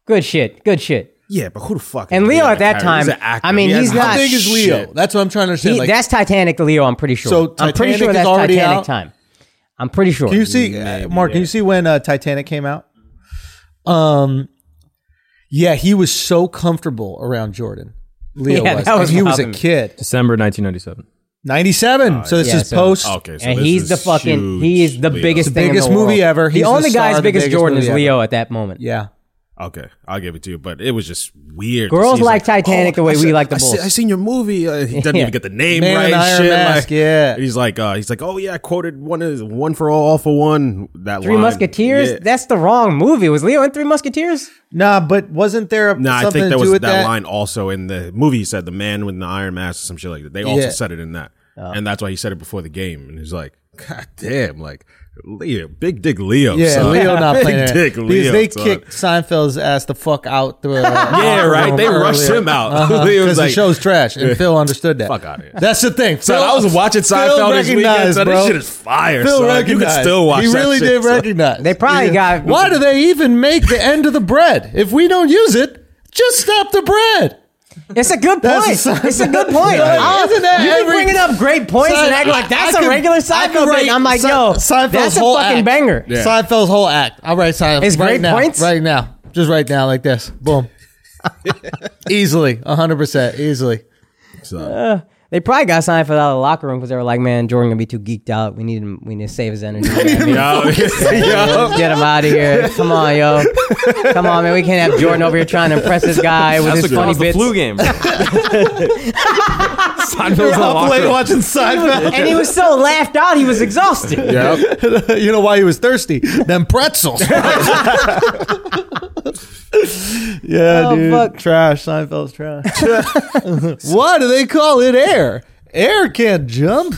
good shit, good shit.
yeah, but who the fuck?
And
is
Leo
Leo
at that time,
He's an actor.
I mean,
He has
he's not-
How big is Leo?
shit.
That's what I'm trying to understand.
He,
like,
that's Titanic Leo. I'm pretty sure.
So
I'm pretty
Titanic
sure
is
that's
already
Titanic
out?
time. I'm pretty sure.
Can you see, uh, Mark? Can you see when uh, Titanic came out? Um, Yeah, he was so comfortable around Jordan. Leo
Yeah,
was.
that
And
was
he was a
wild.
kid.
December 1997.
97. so this
yeah,
is
so-
post.
Okay, so
and
this
he's
is
the fucking
huge,
he is the
Leo.
biggest
It's the
thing in
biggest
the world.
movie ever. He's
the
the
only
star
guy
of the
big as
biggest
Jordan
movie
is
ever.
Leo at that moment.
Yeah.
Okay, I'll give it to you, but it was just weird.
Girls
he's
like Titanic the way
I
we
se-
like the
I se-
Bulls.
I seen your movie. Uh, he doesn't
Yeah.
even get the [LAUGHS] name
Man in
right.
the Iron
shit.
Mask,
like,
yeah.
And he's like, uh, he's like, oh yeah, I quoted one is one for all, all for one. That
Three
line.
Musketeers.
Yeah.
That's the wrong movie. Was Leo in Three Musketeers?
Nah, but wasn't there
Nah, I think
to
there was that,
that?
line also in the movie. He said the man with the iron mask or some shit like that. They also
Yeah.
said it in that, and that's why he said it before the game. And he's like, God damn, like Leo, big dick Leo.
Yeah,
son.
Leo not
big
playing it.
dick
because they
son.
kicked Seinfeld's ass the fuck out. The, [LAUGHS]
Yeah, right. They rushed him out. Uh-huh. [LAUGHS] Leo was
because
like,
the show's trash, and Phil understood that.
Fuck outta here.
That's the thing.
So
Phil,
I was watching
Phil
Seinfeld this weekend.
recognized,
So
bro.
this shit is fire.
Phil
son. You can still watch.
He really
shit,
did
son.
recognize.
They probably got-
Why do they even make the end of the bread? If we don't use it, just stop the bread.
It's a good point.
a
it's a good point.
Yeah.
I'll-
Isn't that
you be
every-
bringing up great points
Son,
and act like that's
I
a
could-
regular
I could
Seinfeld bit. I'm like,
Se-
yo,
Seinfeld's
that's a
whole
fucking
act.
banger.
Yeah.
Seinfeld's whole act. I'll write Seinfeld.
It's
right
great
now,
points?
Right now. Just right now, like this. Boom. [LAUGHS] easily. 100%. Easily.
So,
They probably got Seinfeld out of the locker room because they were like, man, Jordan gonna be too geeked out. We need him. We need to save his energy. [LAUGHS] man.
yo, [LAUGHS] yo,
get him out of here. Come on, yo. Come on, man. We can't have Jordan over here trying to impress this guy with
That's
his funny
that was the
bits.
flu game. [LAUGHS] [LAUGHS] Seinfeld's in the locker room.
watching Seinfeld.
And he was so laughed out, he was exhausted. [LAUGHS]
Yep. [LAUGHS]
you know why he was thirsty? Them pretzels. yeah,
Oh,
dude.
fuck.
Trash. Seinfeld's trash. why do they call it air? Air can't jump.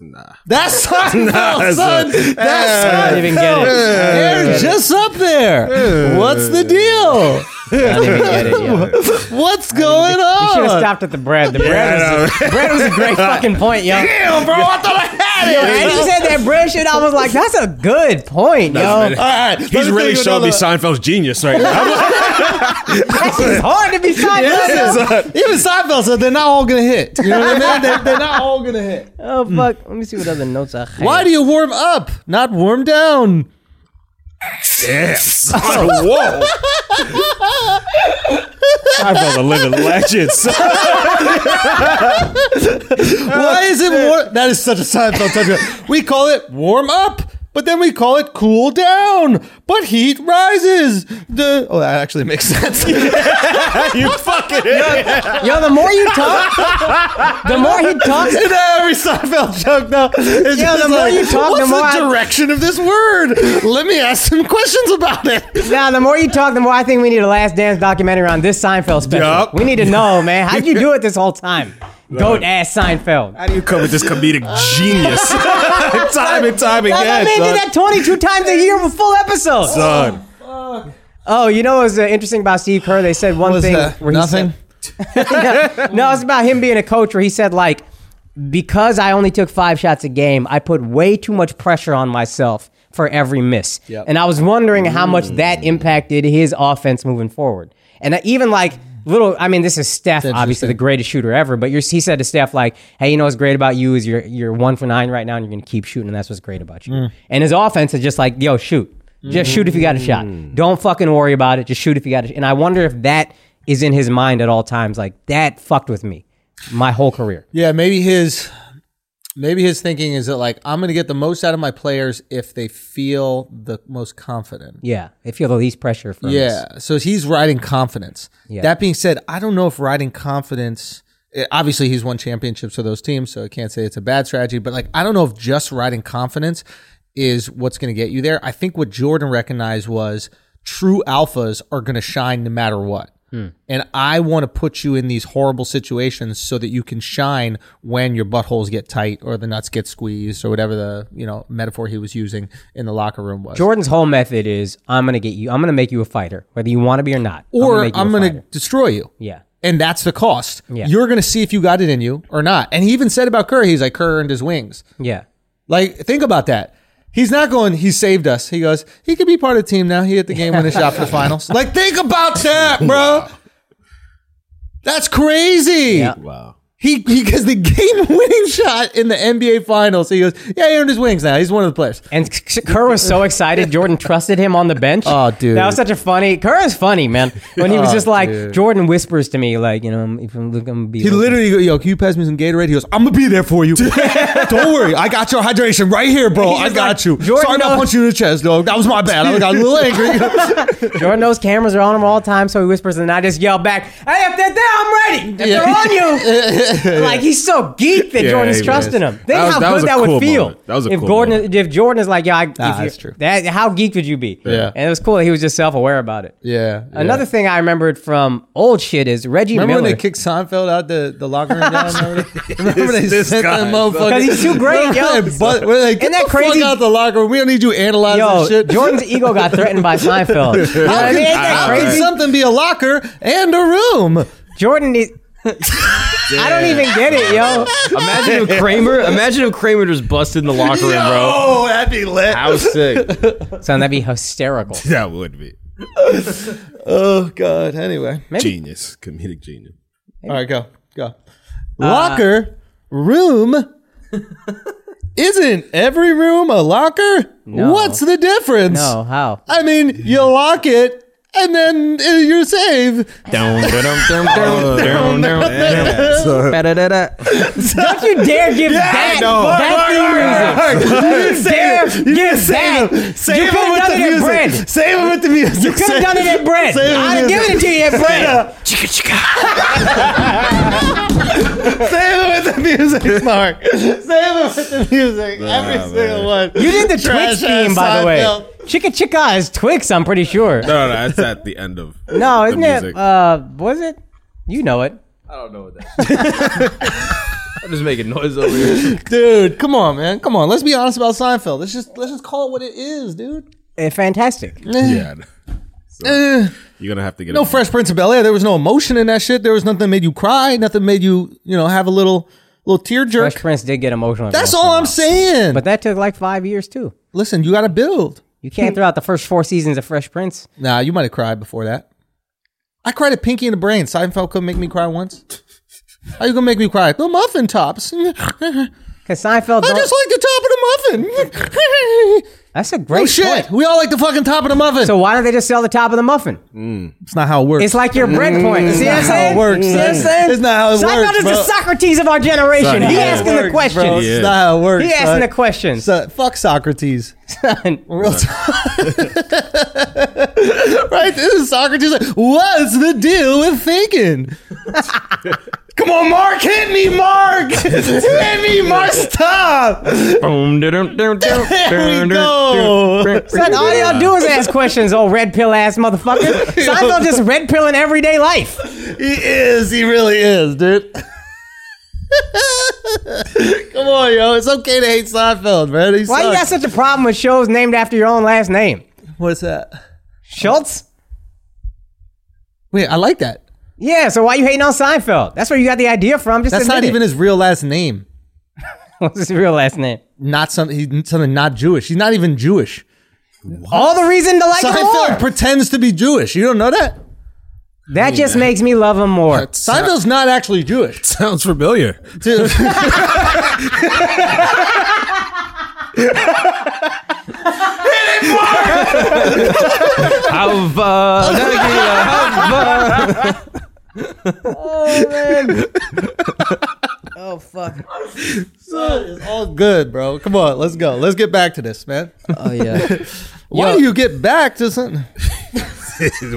Nah.
That's Seinfeld,
Nah,
son.
son.
That's
I don't even get it.
Air's just up there. What's the deal?
I don't get it, [LAUGHS] yo.
What's going on?
You should have
on?
stopped at the bread. The bread,
I
was, the [LAUGHS] bread was a great [LAUGHS] fucking point, yo.
Damn, bro, I thought I had
Yo,
it.
and you said that bread shit. I was like, that's a good point, yo.
All
right, let
He's
me
really
think of
showing me
another-
Seinfeld's genius right now.
That's just hard to be Seinfeld. yo.
Even Seinfeld said they're not all gonna hit. You know what I mean? They're, they're not all gonna hit.
Oh fuck! Let me see what other notes I have.
Why do you warm up, not warm down?
Damn. son. Whoa. [LAUGHS] Seinfeld's a living legend. [LAUGHS]
Why is it [LAUGHS] warm? That is such a Seinfeld touch. We call it warm up, but then we call it cool down. But heat rises. The oh, that actually makes [LAUGHS] sense.
you fucking idiot.
Yo, the more you talk, the more he talks.
In every Seinfeld joke, though, it's
Yeah,
just
the more
like,
you talk, the
what's
more I-
direction of this word? Let me ask some questions about it.
Now, the more you talk, the more I think we need a Last Dance documentary on this Seinfeld special.
Yup.
We need to know, man. How'd you do it this whole time? Goat ass Seinfeld.
How do you come with this comedic genius? [LAUGHS] [LAUGHS] time and time
Well,
again,
that man
son.
did that 22 times a year with full episodes.
Son.
Oh, you know what was uh, interesting about Steve Kerr? They said one
Was
thing.
that
where he
nothing?
said- [LAUGHS] no, it's about him being a coach where he said, like, because I only took five shots a game, I put way too much pressure on myself for every miss.
Yep.
And I was wondering how much that impacted his offense moving forward. And I- even like little, I mean, this is Steph, obviously the greatest shooter ever, but you're, he said to Steph, like, hey, you know what's great about you is you're, you're one for nine right now and you're going to keep shooting, and that's what's great about you.
Mm.
And his offense is just like, yo, shoot. Just shoot if you got a shot.
Mm.
Don't fucking worry about it. Just shoot if you got it. And I wonder if that is in his mind at all times. Like, that fucked with me my whole career.
Yeah, maybe his maybe his thinking is that like I'm going to get the most out of my players if they feel the most confident.
Yeah. They feel the least pressure from.
Yeah, so he's riding confidence.
Yeah.
That being said, I don't know if riding confidence. eh, Obviously, he's won championships for those teams, so I can't say it's a bad strategy. But like, I don't know if just riding confidence is what's going to get you there. I think what Jordan recognized was true alphas are going to shine no matter what. Hmm. And I want to put you in these horrible situations so that you can shine when your buttholes get tight or the nuts get squeezed or whatever the you know metaphor he was using in the locker room was.
Jordan's whole method is I'm going to get you, I'm going to make you a fighter, whether you want to be or not.
or I'm going to destroy you.
Yeah.
And that's the cost.
Yeah.
You're going to see if you got it in you or not. And he even said about Kerr, he's like, Kerr earned his wings.
Yeah.
Like, think about that. He's not going, he saved us. He goes, he could be part of the team now. He hit the game winning shot for the finals. [LAUGHS] Like, think about that, bro. That's crazy.
Yeah.
Wow.
He gets the [LAUGHS] game winning shot in the NBA Finals. He goes, yeah, he earned his wings now. He's one of the players.
And Kerr was so [LAUGHS] excited. Jordan trusted him on the bench.
Oh, dude.
that was such a funny. Kerr is funny, man. When he was
Oh,
just like,
dude.
Jordan whispers to me, like, you know, if I'm gonna be.
He literally, goes, yo, can you pass me some Gatorade? He goes, I'm gonna be there for you. [LAUGHS] Don't worry, I got your hydration right here, bro. I got
like,
you.
Jordan
Sorry about
knows-
punching you in the chest, dog. That was my bad. I got a little angry.
Jordan knows cameras are on him all the time, so he whispers, and I just yell back, "Hey, if they're there, I'm ready. If
Yeah.
they're on you." [LAUGHS] like he's so geeked that
Yeah,
Jordan's trusting
was.
him. Think
That was-
how
that
good
a
that would feel.
moment. That was a
if
cool
Gordon,
moment.
if Jordan is like, "Yeah, I, if
Ah, that's true.
That how geeked would you be?"
Yeah.
and it was cool. that He was just self aware about it.
yeah.
Another thing I remembered from old shit is Reggie
Remember
Miller.
when they kicked Seinfeld out the, the locker room down? [LAUGHS] [LAUGHS] Remember, Remember they
This
sent
guy,
that motherfucker?
'Cause he's too great, yo.
But we're like, get
Isn't that
the
crazy?
fuck out the locker room. We don't need you analyzing
Yo,
shit.
Jordan's ego got threatened by Seinfeld. You know I mean? Ain't that
How can
crazy?
something be a locker and a room?
Jordan is. I don't even get it, yo.
Imagine if Kramer. Imagine if Kramer just busted in the locker room, bro.
Oh, that'd be lit.
How sick. [LAUGHS]
Son, that'd be hysterical. [LAUGHS]
That would be
Oh God. Anyway,
genius, comedic genius.
all right, go go. Uh, locker room. [LAUGHS] Isn't every room a locker?
No.
What's the difference?
No, how?
I mean, you lock it and then uh, you're safe. [LAUGHS]
Down, down, down, down, down, down, down.
Don't you dare give that that theme music. You dare give that.
Save
you
it
could have
with
done
the
it at
music.
bread.
Save it with the music.
You could have done it at bread.
Save it with
I'd have
music.
given it to you at bread.
Save it with the music, Mark. Save it with the music. Every single one.
You did the
Trash
Twix theme, by the way.
Seinfeld.
Chicka Chicka is Twix, I'm pretty sure.
No, no, that's at the end of. [LAUGHS]
No, isn't
the
it?
music.
Uh, was it? You know it.
I don't know what that. [LAUGHS] I'm just making noise over here. [LAUGHS]
Dude, come on, man. Come on. Let's be honest about Seinfeld. Let's just let's just call it what it is, dude.
Eh, fantastic.
Yeah,
Eh,
you're gonna have to get
no
a-
Fresh Prince of Bel Air. There was no emotion in that shit. There was nothing that made you cry. Nothing made you, you know, have a little little tear jerk.
Fresh Prince did get emotional.
That's
once in a
all I'm
while.
saying.
But that took like five years too.
listen, you got to build.
You can't throw out the first four seasons of Fresh Prince.
Nah, you might have cried before that. I cried at Pinky in the Brain. Seinfeld couldn't make me cry once. How you gonna make me cry? The muffin tops. [LAUGHS] I
Because Seinfeld, don't,
just like the top of the muffin. [LAUGHS]
that's a
No
great oh,
shit.
point.
We all like the fucking top of the muffin.
So why don't they just sell the top of the muffin? Mm.
it's not how it works.
It's like your mm. bread point. See what I'm
not how
saying?
it works,
See what I'm
son.
saying?
It's not how it
Seinfeld
works,
is the
bro.
Socrates of our generation.
Son,
he
how
asking the
Works,
questions.
It's not how it works.
He asking
son.
the questions.
So, fuck Socrates.
Son.
Real talk. [LAUGHS] right? This is Socrates. Like, what's the deal with thinking? [LAUGHS] Come on, Mark, hit me, Mark. [LAUGHS] hit me, Mark. Stop.
Boom, da-dum, dum, dum,
There we go.
dum, dum.
Son, all y'all do is ask questions, old red pill ass motherfucker. [LAUGHS] Seinfeld just red pill in everyday life.
He is. He really is, dude. [LAUGHS] Come on, yo. It's okay to hate Seinfeld, man. He
Why you got
sucks.
such a problem with shows named after your own last name?
What's that?
Schultz?
Wait, I like that.
Yeah, so why you hating on Seinfeld? That's where you got the idea from. Just
That's not
it.
even his real last name. [LAUGHS]
What's his real last name?
Not something. He's something not Jewish. He's not even Jewish.
All the reason to like him
Seinfeld
more.
pretends to be Jewish. You don't know that?
That just makes me love him more.
Seinfeld's not actually Jewish. [LAUGHS]
Sounds familiar.
Dude. [LAUGHS]
Hava, Oh, Nagila, [LAUGHS] Hava.
Oh fuck.
it's all good, bro. Come on, let's go. Let's get back to this, man.
Oh yeah. [LAUGHS]
Why do you get back to something? [LAUGHS]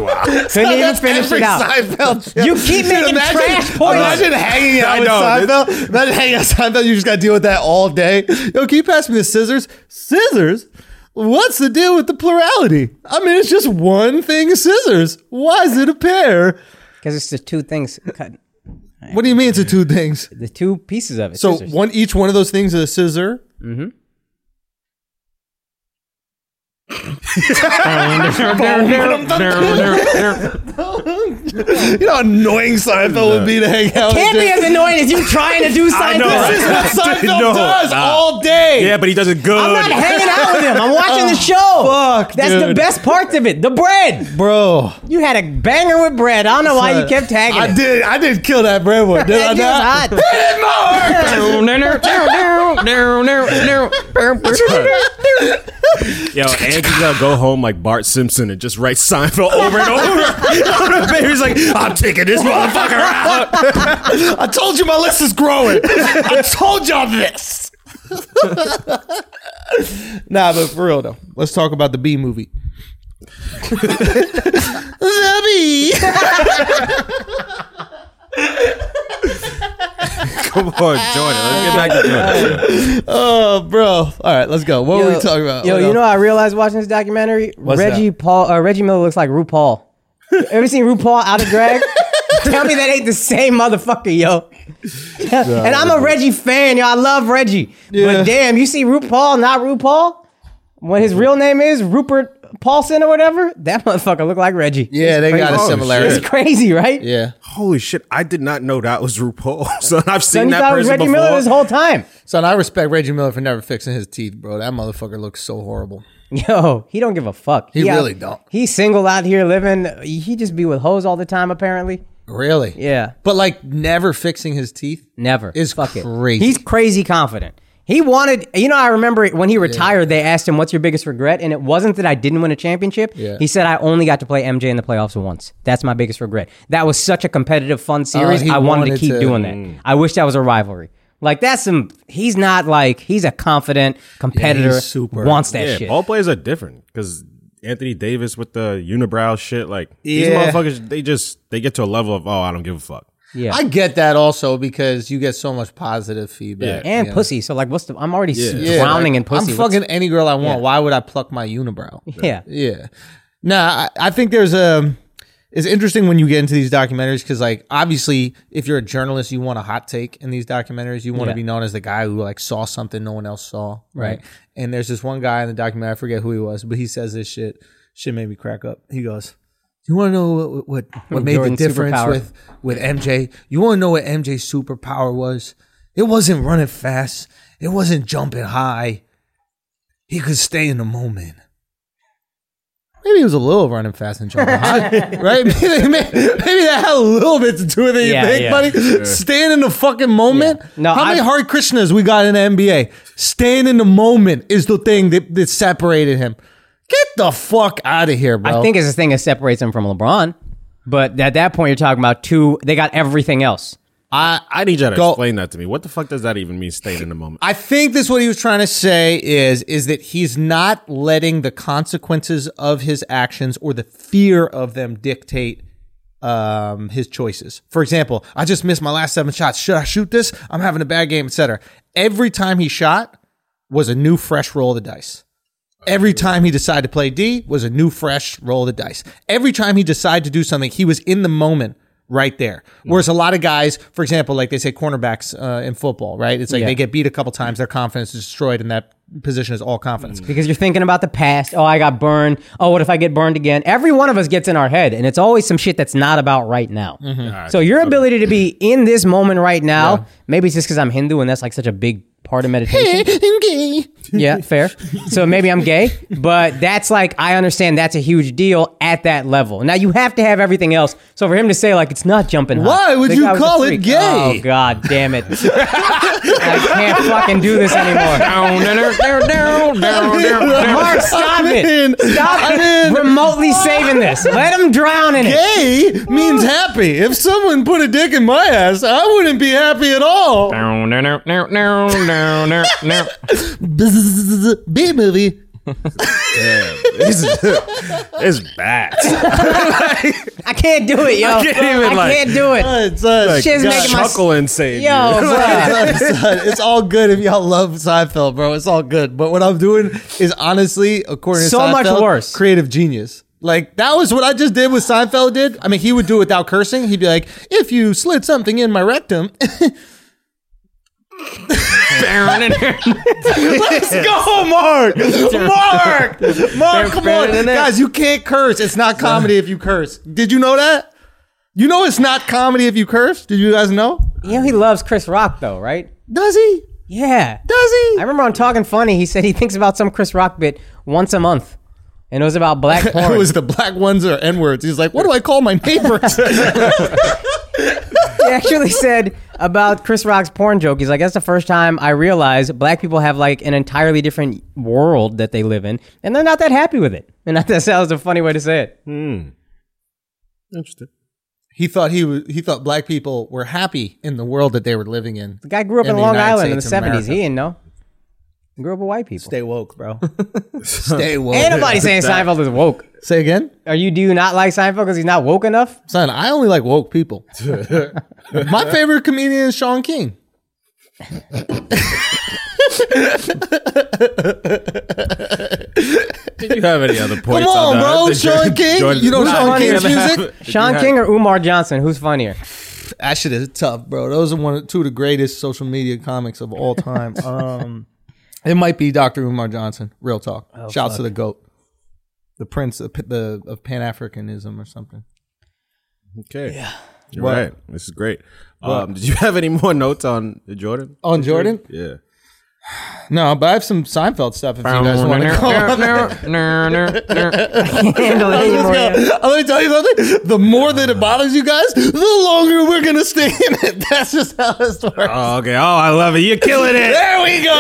wow.
Couldn't even finish it out.
Seinfeld.
You keep making trash points.
Imagine hanging out
I
with
know,
Seinfeld. Imagine hanging out with Seinfeld. You just got to deal with that all day. Yo, can you pass me the scissors? Scissors? What's the deal with the plurality? I mean, it's just one thing, scissors. Why is it a pair?
Because it's the two things cut.
What do you mean it's the two things?
The two pieces of it.
So
scissors.
one each one of those things is a scissor. Mm-hmm. You know how annoying Seinfeld would be to hang out
can't
with.
be as annoying as you trying to do Seinfeld.
know,
This is what? [LAUGHS] Seinfeld
No.
does
Ah.
all day.
Yeah, but he does it good.
I'm not hanging out with him. I'm watching the [LAUGHS] show.
Oh, fuck,
That's the best parts of it. The bread.
bro.
You had a banger with bread. I don't know why you kept tagging
I
it.
did. I did kill that bread one. Did I
That dude's
not?
hot.
Yo, Angie's gonna go home like Bart Simpson and just write Seinfeld over and over. [LAUGHS] [LAUGHS] Baby's like, I'm taking this motherfucker out. [LAUGHS]
I told you my list is growing. I told y'all this. nah, but for real though, let's talk about the Bee Movie. the B. [LAUGHS]
Come on, Jordan. Let's get back to Jordan. [LAUGHS]
Oh, bro. All right, let's go. What were we talking about?
Yo,
What
you
else?
know, I realized watching this documentary,
What's
Reggie
that?
Paul, uh, Reggie Miller looks like RuPaul. [LAUGHS] Ever seen RuPaul out of drag? Tell me that ain't the same motherfucker, yo. and I'm a Reggie fan, yo. I love Reggie.
Yeah.
But damn, you see RuPaul, not RuPaul? When his real name is Rupert Paulson or whatever, that [LAUGHS] motherfucker look like Reggie.
Yeah,
It's
they got a
Oh,
similarity.
It's crazy, right?
Yeah.
Holy shit, I did not know that was RuPaul. [LAUGHS] So I've
Son,
seen
you
that
thought it was
person
Reggie
before.
Miller this whole time.
Son, I respect Reggie Miller for never fixing his teeth, bro. That motherfucker looks so horrible.
Yo, he don't give a fuck.
He
out-
really don't.
He's single out here living. He just be with hoes all the time, apparently.
Really?
Yeah.
But like never fixing his teeth.
Never.
Is
Fuck it.
crazy.
He's crazy confident. He wanted, you know, I remember when he retired, they asked him, What's your biggest regret? And it wasn't that I didn't win a championship.
Yeah.
He said, I only got to play MJ in the playoffs once. That's my biggest regret. That was such a competitive, fun uh, series.
Oh, he
I wanted,
wanted
to keep
to-
doing that. Mm. I wish that was a rivalry. Like, that's some, he's not like, he's a confident competitor,
super.
wants that
Yeah,
shit.
ball players are different because Anthony Davis with the unibrow shit, like these motherfuckers, they just they get to a level of oh, I don't give a fuck.
Yeah.
I get that also because you get so much positive feedback.
and
you know?
pussy. So, like, what's the, I'm already s-
Yeah,
drowning
like,
in pussy.
I'm
What's-
fucking any girl I want.
Yeah.
Why would I pluck my unibrow?
Yeah.
Yeah. Nah, I, I think there's a. It's interesting when you get into these documentaries because, like, obviously, if you're a journalist, you want a hot take in these documentaries. You want to
Yeah.
be known as the guy who like saw something no one else saw, right?
Right.
And there's this one guy in the documentary. I forget who he was, but he says this shit. Shit made me crack up. He goes, "You want to know what what, what [LAUGHS] made the difference
superpower.
with with MJ? You want to know what MJ's superpower was? It wasn't running fast. It wasn't jumping high. He could stay in the moment." Maybe he was a little running fast and jumping high, [LAUGHS] right? Maybe, maybe, that had a little bit to do with it. You
Yeah,
think,
yeah.
buddy? Staying in the fucking moment.
Yeah. No,
How many
I-
Hare Krishnas we got in the NBA? Staying in the moment is the thing that, that separated him. Get the fuck out of here, bro.
I think it's the thing that separates him from LeBron. But at that point, you're talking about two. They got everything else.
I,
I need you to
Go-
explain that to me. What the fuck does that even mean? Staying in the moment.
I think this what he was trying to say is is that he's not letting the consequences of his actions or the fear of them dictate um, his choices. For example, I just missed my last seven shots. Should I shoot this? I'm having a bad game, etc. Every time he shot was a new fresh roll of the dice. Every time he decided to play D was a new fresh roll of the dice. Every time he decided to do something, he was in the moment right there. Whereas a lot of guys, for example, like they say cornerbacks uh, in football, right? It's like
Yeah.
they get beat a couple times, their confidence is destroyed, and that position is all confidence.
because you're thinking about the past. Oh, I got burned. Oh, what if I get burned again? Every one of us gets in our head, and it's always some shit that's not about right now. So your ability to be in this moment right now, maybe it's just because I'm Hindu and that's like such a big part of meditation. [LAUGHS] yeah, fair. So maybe I'm gay, but that's like I understand that's a huge deal at that level. Now you have to have everything else. So for him to say like it's not jumping high.
Why would
the
you
guy was a
call it
freak.
gay?
Oh god damn it! I can't fucking do this anymore. Mark, stop
I'm
it!
in.
Stop
I'm in.
remotely saving this. Let him drown in it.
Gay means happy. If someone put a dick in my ass, I wouldn't be happy at all. Bee Movie.
This is it's bad. [LAUGHS]
I can't do it, yo. I
can't even, like-
can't do it.
It's, uh,
Shit's making my
Chuckle and say,
yo, bruh. [LAUGHS]
Son, it's all good if y'all love Seinfeld, bro. It's all good. But what I'm doing is honestly, according to
So much
Seinfeld,
worse.
Creative genius. Like that was what I just did. What Seinfeld did. I mean, he would do it without cursing. He'd be like, "If you slid something in my rectum." [LAUGHS] [LAUGHS] Let's go, Mark. Mark. Mark, come on, guys. You can't curse. It's not comedy if you curse. Did you know that? You know it's not comedy if you curse. Did you guys know?
You know he loves Chris Rock though, right?
Does he?
Yeah.
Does he?
I remember on Talking Funny, he said he thinks about some Chris Rock bit once a month. And it was about black porn. [LAUGHS]
it was the black ones or N words. He's like, what do I call my neighbors? [LAUGHS]
he actually said about Chris Rock's porn joke. He's like, that's the first time I realized black people have like an entirely different world that they live in, and they're not that happy with it. And that that sounds a funny way to say it. Hmm.
Interesting.
he thought he was. He thought black people were happy in the world that they were living in.
The guy grew up
In
in, Long
United
Island in the 70s. He didn't know. He grew up with white people.
Stay woke, bro. [LAUGHS] Stay woke.
Ain't nobody saying Seinfeld is woke.
Say again,
Are you? Do you not like Seinfeld because he's not woke enough?
son. I only like woke people. [LAUGHS] my favorite comedian is Shaun King.
Did you have any other points
Come on,
on,
bro.
that?
Shaun King.
Jordan-
You know Shaun
funnier
King's
to have-
music? [LAUGHS]
Shaun King or Umar Johnson? Who's funnier?
That shit is tough, bro. Those are one, of- two of the greatest social media comics of all time. Um, it might be Dr. Umar Johnson. Real talk. Shouts to the goat, the prince of, the of Pan Africanism or something.
Okay. Yeah. You're
What?
right. This is great. Um, did you have any more [LAUGHS] notes on Jordan?
On Jordan?
Yeah.
No, but I have some Seinfeld stuff if you guys want to call.
Handle it anymore.
Uh, Let me tell you something. The more that it bothers you guys, the longer we're gonna stay in it. [LAUGHS] That's just how this works.
Oh, okay. Oh, I love it. You're killing it.
there we go.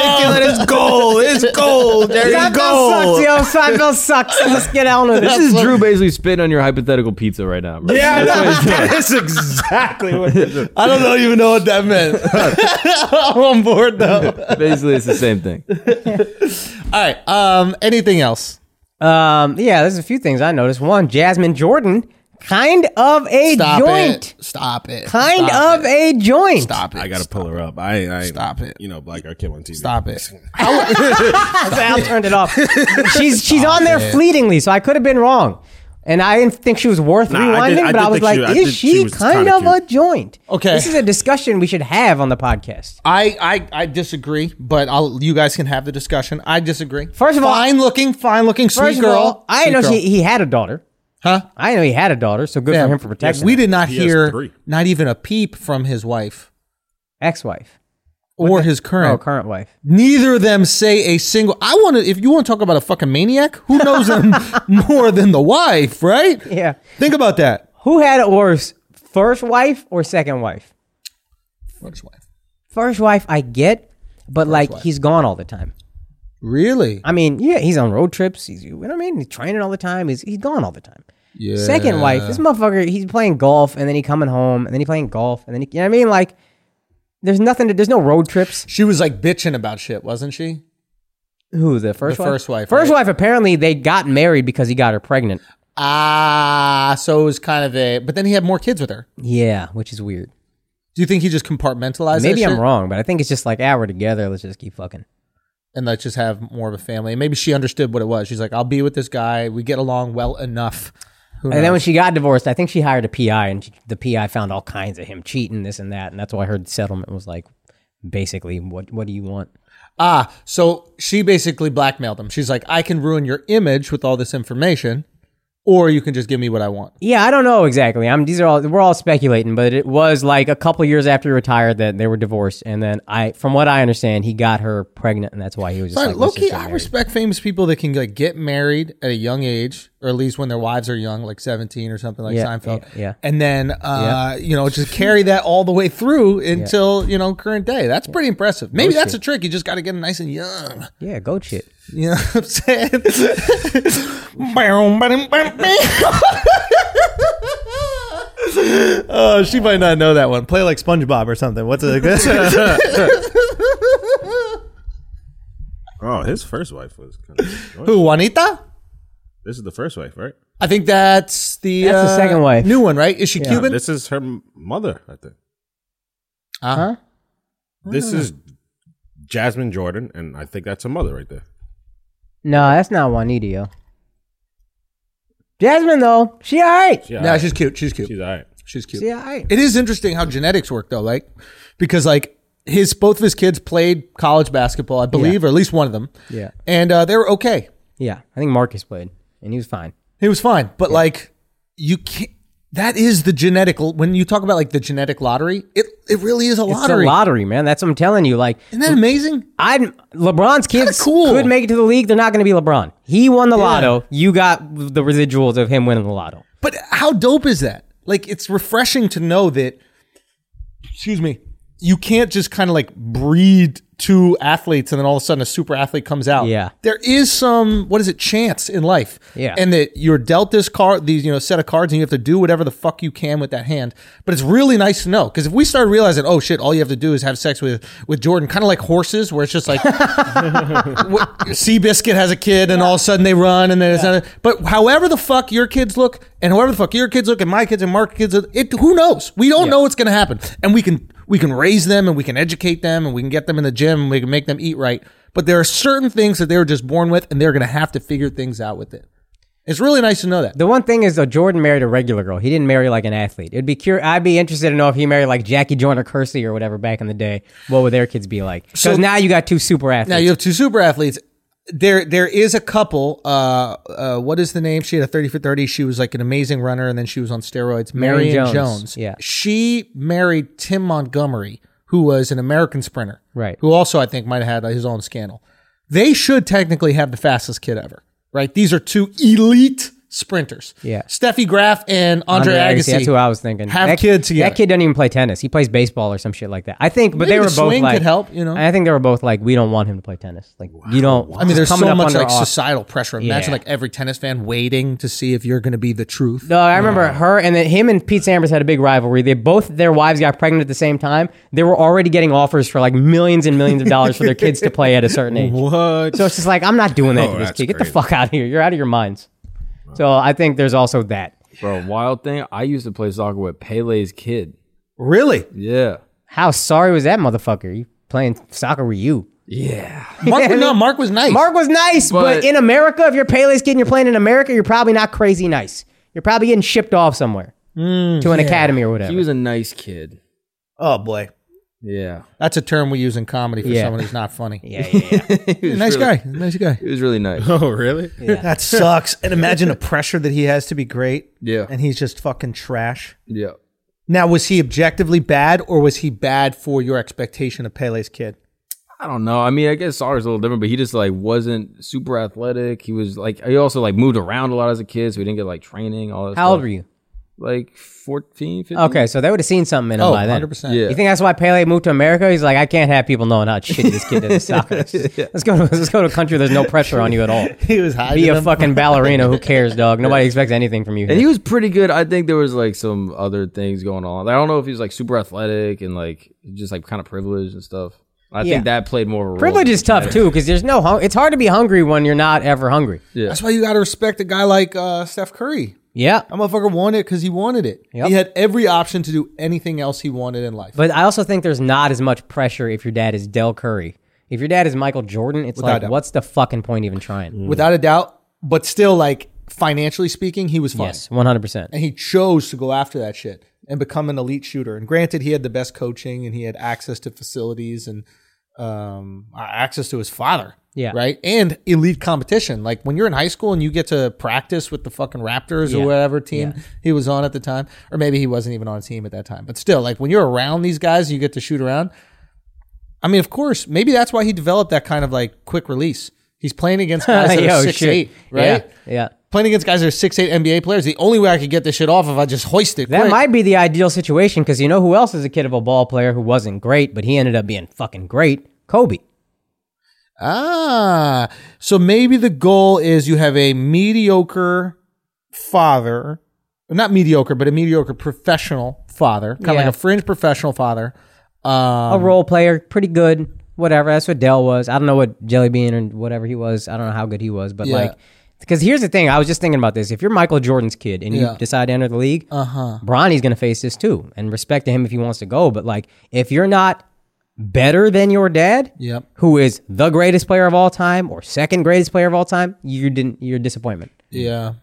It's gold. It's gold. There
Seinfeld sucks, yo. Seinfeld sucks. Let's get on with it.
This is Drew basically spitting on your hypothetical pizza right now, bro.
Yeah, [LAUGHS]
That's exactly what it is.
I don't know- even know what that meant. [LAUGHS] I'm on board though.
Basically, it's the same thing. [LAUGHS]
All right. Um. Anything else?
Um, yeah, there's a few things I noticed. One, Jasmine Jordan, kind of a
Stop
joint.
it. Stop it.
Kind
Stop
of
it.
a joint.
Stop it.
I gotta pull her up. I, I
Stop it.
You know, black guy kill on TV.
Stop it. [LAUGHS]
Al [LAUGHS] turned it off. She's she's on there
it.
fleetingly, so I could have been wrong. And I didn't think she was worth
Nah, I
rewinding,
did- I
but I was like,
she-
is
did-
she,
she was
kind
kinda
of a joint?
Okay.
This is a discussion we should have on the podcast.
I, I I disagree, but I'll you guys can have the discussion. I disagree.
First of all-
fine looking, fine looking, sweet
First
girl.
of all, I
Sweet
didn't know
girl.
she, he had a daughter.
huh?
I know he had a daughter, so good
Yeah.
for him for protecting
We did not
He
hear not even a peep from his wife
ex-wife.
Or his current.
Oh, current wife.
Neither of them say a single. I want to. If you want to talk about a fucking maniac, who knows them [LAUGHS] more than the wife, right?
Yeah.
Think about that.
Who had it worse, first wife or second wife?
First wife.
First wife, I get, but like
wife.
he's gone all the time.
Really?
I mean, yeah, he's on road trips. He's, you know what I mean? He's training all the time. He's he's gone all the time.
Yeah.
Second wife, this motherfucker, he's playing golf and then he coming home and then he playing golf and then he, you know what I mean? Like, there's nothing. To, there's no road trips.
She was like bitching about shit, wasn't she?
Who the first
The
wife?
first wife,
First
right?
wife. Apparently, they got married because he got her pregnant.
Ah, so it was kind of a. But then he had more kids with her.
Yeah, which is weird.
Do you think he just compartmentalized?
Maybe
that
I'm
shit?
wrong, but I think it's just like, ah, we're together. Let's just keep fucking.
and let's just have more of a family. And maybe she understood what it was. She's like, I'll be with this guy. We get along well enough.
And then when she got divorced, I think she hired a PI, and she, the PI found all kinds of him cheating, this and that, and that's why I heard the settlement was like, basically, what what do you want?
ah, so she basically blackmailed him. She's like, I can ruin your image with all this information, or you can just give me what I want.
Yeah, I don't know exactly. I'm these are all we're all speculating, but it was like a couple years after he retired that they were divorced, and then I, from what I understand, he got her pregnant, and that's why he was just
But
like, let's
Loki, I respect famous people that can like get married at a young age, or at least when their wives are young, like seventeen or something like
Yeah,
Seinfeld.
yeah, yeah.
And then, uh, you know, just carry that all the way through [LAUGHS] until you know current day. That's pretty impressive. Maybe that's a trick. You just got to get them nice and young.
Yeah, goat shit.
You know what I'm saying? [LAUGHS] oh, she might not know that one. Play like SpongeBob or something. What's it? [LAUGHS]
Oh, his first wife was kind of.
Who? Juanita?
This is the first wife, right?
I think that's the
That's the
uh,
second wife.
New one, right? Is she Cuban?
This is her m- mother, I think.
Uh-huh.
This is Jasmine Jordan, and I think that's her mother right there.
No, that's not Juanita, yo. Jasmine though, she alright.
Yeah,
No, she's cute. She's cute.
she's all right.
She's cute.
She alright.
It is interesting how genetics work though, like because like his both of his kids played college basketball, I believe, or at least one of them.
Yeah.
And uh, they were okay.
Yeah, I think Marcus played, and he was fine.
He was fine, but like you can't. That is the genetic. When you talk about like the genetic lottery, it it really is a lottery.
It's a lottery, man. That's what I'm telling you. Like,
Isn't that amazing?
I LeBron's kids
cool.
could make it to the league. They're not going to be LeBron. He won the lotto. You got the residuals of him winning the lotto.
But how dope is that? Like, it's refreshing to know that, excuse me, you can't just kind of like breed two athletes and then all of a sudden a super athlete comes out.
Yeah.
There is some, what is it, chance in life.
Yeah.
And that you're dealt this card, these, you know, set of cards and you have to do whatever the fuck you can with that hand. But it's really nice to know. Cause if we start realizing, oh shit, all you have to do is have sex with, with Jordan, kind of like horses where it's just like, [LAUGHS] what- Seabiscuit has a kid and all of a sudden they run and then it's not, but however the fuck your kids look and however the fuck your kids look and my kids and Mark's kids, it, who knows? We don't know what's going to happen. And we can, we can raise them and we can educate them and we can get them in the gym and we can make them eat right. But there are certain things that they were just born with and they're going to have to figure things out with it. It's really nice to know that.
The one thing is, though, Jordan married a regular girl. He didn't marry like an athlete. It'd be cur- I'd be interested to know if he married like Jackie Joyner Kersee or whatever back in the day. What would their kids be like? Because
So-
now you got two super athletes.
Now you have two super athletes. There, there is a couple. Uh, uh, what is the name? She had a thirty for thirty. She was like an amazing runner, and then she was on steroids.
Marion Jones.
Jones.
Yeah.
she married Tim Montgomery, who was an American sprinter,
Right.
Who also, I think, might have had his own scandal. They should technically have the fastest kid ever, right? These are two elite sprinters.
Yeah.
Steffi Graf and Andre, Agassi.
That's who I was thinking.
Have
that,
kids together.
That kid doesn't even play tennis. He plays baseball or some shit like that. I think, but
Maybe
they
the
were both
swing
like,
could help, you know?
I think they were both like, we don't want him to play tennis. Like, you don't.
I mean, there's so much like
off-
societal pressure. Imagine
Yeah.
like every tennis fan waiting to see if you're going to be the truth.
No, I remember her and then him and Pete Sampras had a big rivalry. They both their wives got pregnant at the same time. They were already getting offers for like millions and millions of dollars for their kids to play at a certain age. [LAUGHS]
What?
So it's just like I'm not doing that
Oh,
to this kid. Get the fuck out of here. You're out of your minds. So I think there's also that.
Bro, wild thing. I used to play soccer with Pele's kid.
Really?
Yeah.
How sorry was that motherfucker? You playing soccer with you?
Yeah.
Mark, no, [LAUGHS] Mark was nice.
Mark was nice, but,
But-
in America, if you're Pele's kid and you're playing in America, you're probably not crazy nice. You're probably getting shipped off somewhere mm, to an academy or whatever.
He was a nice kid.
oh boy,
Yeah.
that's a term we use in comedy for
Yeah.
someone who's not funny. [LAUGHS]
yeah, yeah, yeah. [LAUGHS]
He was
nice
really-
guy, nice guy.
He was really nice. [LAUGHS]
Oh, really? Yeah.
That sucks. And imagine the pressure that he has to be great.
Yeah.
and he's just fucking trash.
Yeah.
Now, was he objectively bad, or was he bad for your expectation of Pele's kid?
I don't know. I mean, I guess soccer's a little different, but he just like wasn't super athletic. He was like he also like moved around a lot as a kid, so he didn't get like training, all that
How old
stuff.
were you?
Like 14, 15?
Okay, so they would have seen something in him
Oh,
by then.
100%.
Yeah.
You think that's why Pele moved to America? He's like, I can't have people knowing how shitty this kid is at soccer. Let's, let's go to let's go to a country where there's no pressure on you at all. [LAUGHS]
He was hiding
Be a
them.
fucking ballerina. Who [LAUGHS] cares, dog? Nobody expects anything from you.
And he was pretty good. I think there was like some other things going on. I don't know if he was like super athletic and like just like kind of privileged and stuff. I
Yeah.
think that played more of a role.
Privilege is tough too because there's no. Hung- it's hard to be hungry when you're not ever hungry.
Yeah.
That's why you got to respect a guy like uh, Steph Curry.
Yeah,
That motherfucker wanted it because he wanted it.
Yep.
He had every option to do anything else he wanted in life.
but I also think there's not as much pressure if your dad is Dell Curry. If your dad is Michael Jordan, it's
Without
like,
doubt.
what's the fucking point even trying?
Without a doubt, but still, like financially speaking, he was fine.
Yes, 100. percent
and he chose to go after that shit and become an elite shooter. And granted, he had the best coaching and he had access to facilities and um, access to his father.
Yeah.
Right. And elite competition. Like when you're in high school and you get to practice with the fucking Raptors
Yeah.
or whatever team he was on at the time, or maybe he wasn't even on a team at that time. But still, like when you're around these guys, you get to shoot around. I mean, of course, maybe that's why he developed that kind of like quick release. He's playing against [LAUGHS] guys that
Yo,
are six
shit.
eight, right?
Yeah, yeah.
Playing against guys that are six eight NBA players. The only way I could get this shit off if I just hoist it.
That
quick.
might be the ideal situation because you know who else is a kid of a ball player who wasn't great, but he ended up being fucking great? Kobe.
Ah, so maybe the goal is you have a mediocre father, not mediocre, but a mediocre professional father, kind of
Yeah.
like a fringe professional father. Um,
a role player, pretty good, whatever. That's what Dell was. I don't know what Jelly Bean or whatever he was. I don't know how good he was, but
Yeah.
like, because here's the thing. I was just thinking about this. If you're Michael Jordan's kid and you decide to enter the league,
uh huh.
Bronny's going to face this too. And respect to him if he wants to go. But like, if you're not better than your dad,
Yep.
who is the greatest player of all time or second greatest player of all time, you didn't. You're a disappointment.
Yeah.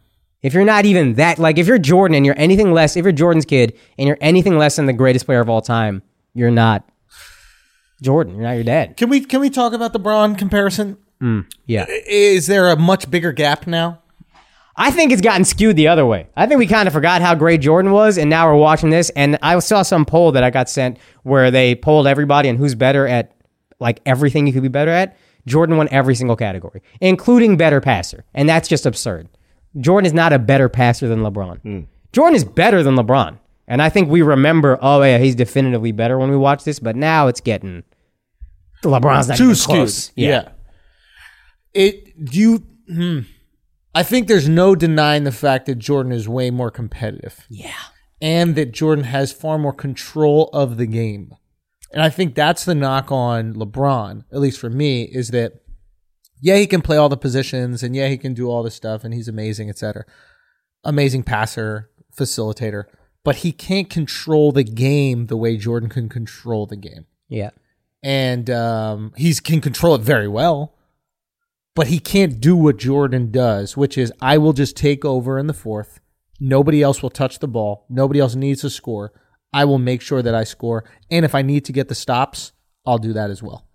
If you're not even that, like if you're Jordan and you're anything less, if you're Jordan's kid and you're anything less than the greatest player of all time, you're not Jordan. You're not your dad.
Can we can we talk about the Bron comparison?
Mm, yeah.
Is there a much bigger gap now?
I think it's gotten skewed the other way. I think we kind of forgot how great Jordan was, and now we're watching this. And I saw some poll that I got sent where they polled everybody and who's better at like everything you could be better at. Jordan won every single category, including better passer, and that's just absurd. Jordan is not a better passer than LeBron. Jordan is better than LeBron, and I think we remember, oh yeah, he's definitively better when we watch this. But now it's getting LeBron's not
too
even
skewed.
close.
Yeah. It do you hmm. I think there's no denying the fact that Jordan is way more competitive.
yeah.
And that Jordan has far more control of the game. And I think that's the knock on LeBron, at least for me, is that yeah, he can play all the positions and yeah, he can do all this stuff and he's amazing, etc. Amazing passer, facilitator, but he can't control the game the way Jordan can control the game
Yeah.
and um, he's can control it very well. But he can't do what Jordan does, which is I will just take over in the fourth. Nobody else will touch the ball. Nobody else needs to score. I will make sure that I score, and if I need to get the stops, I'll do that as well.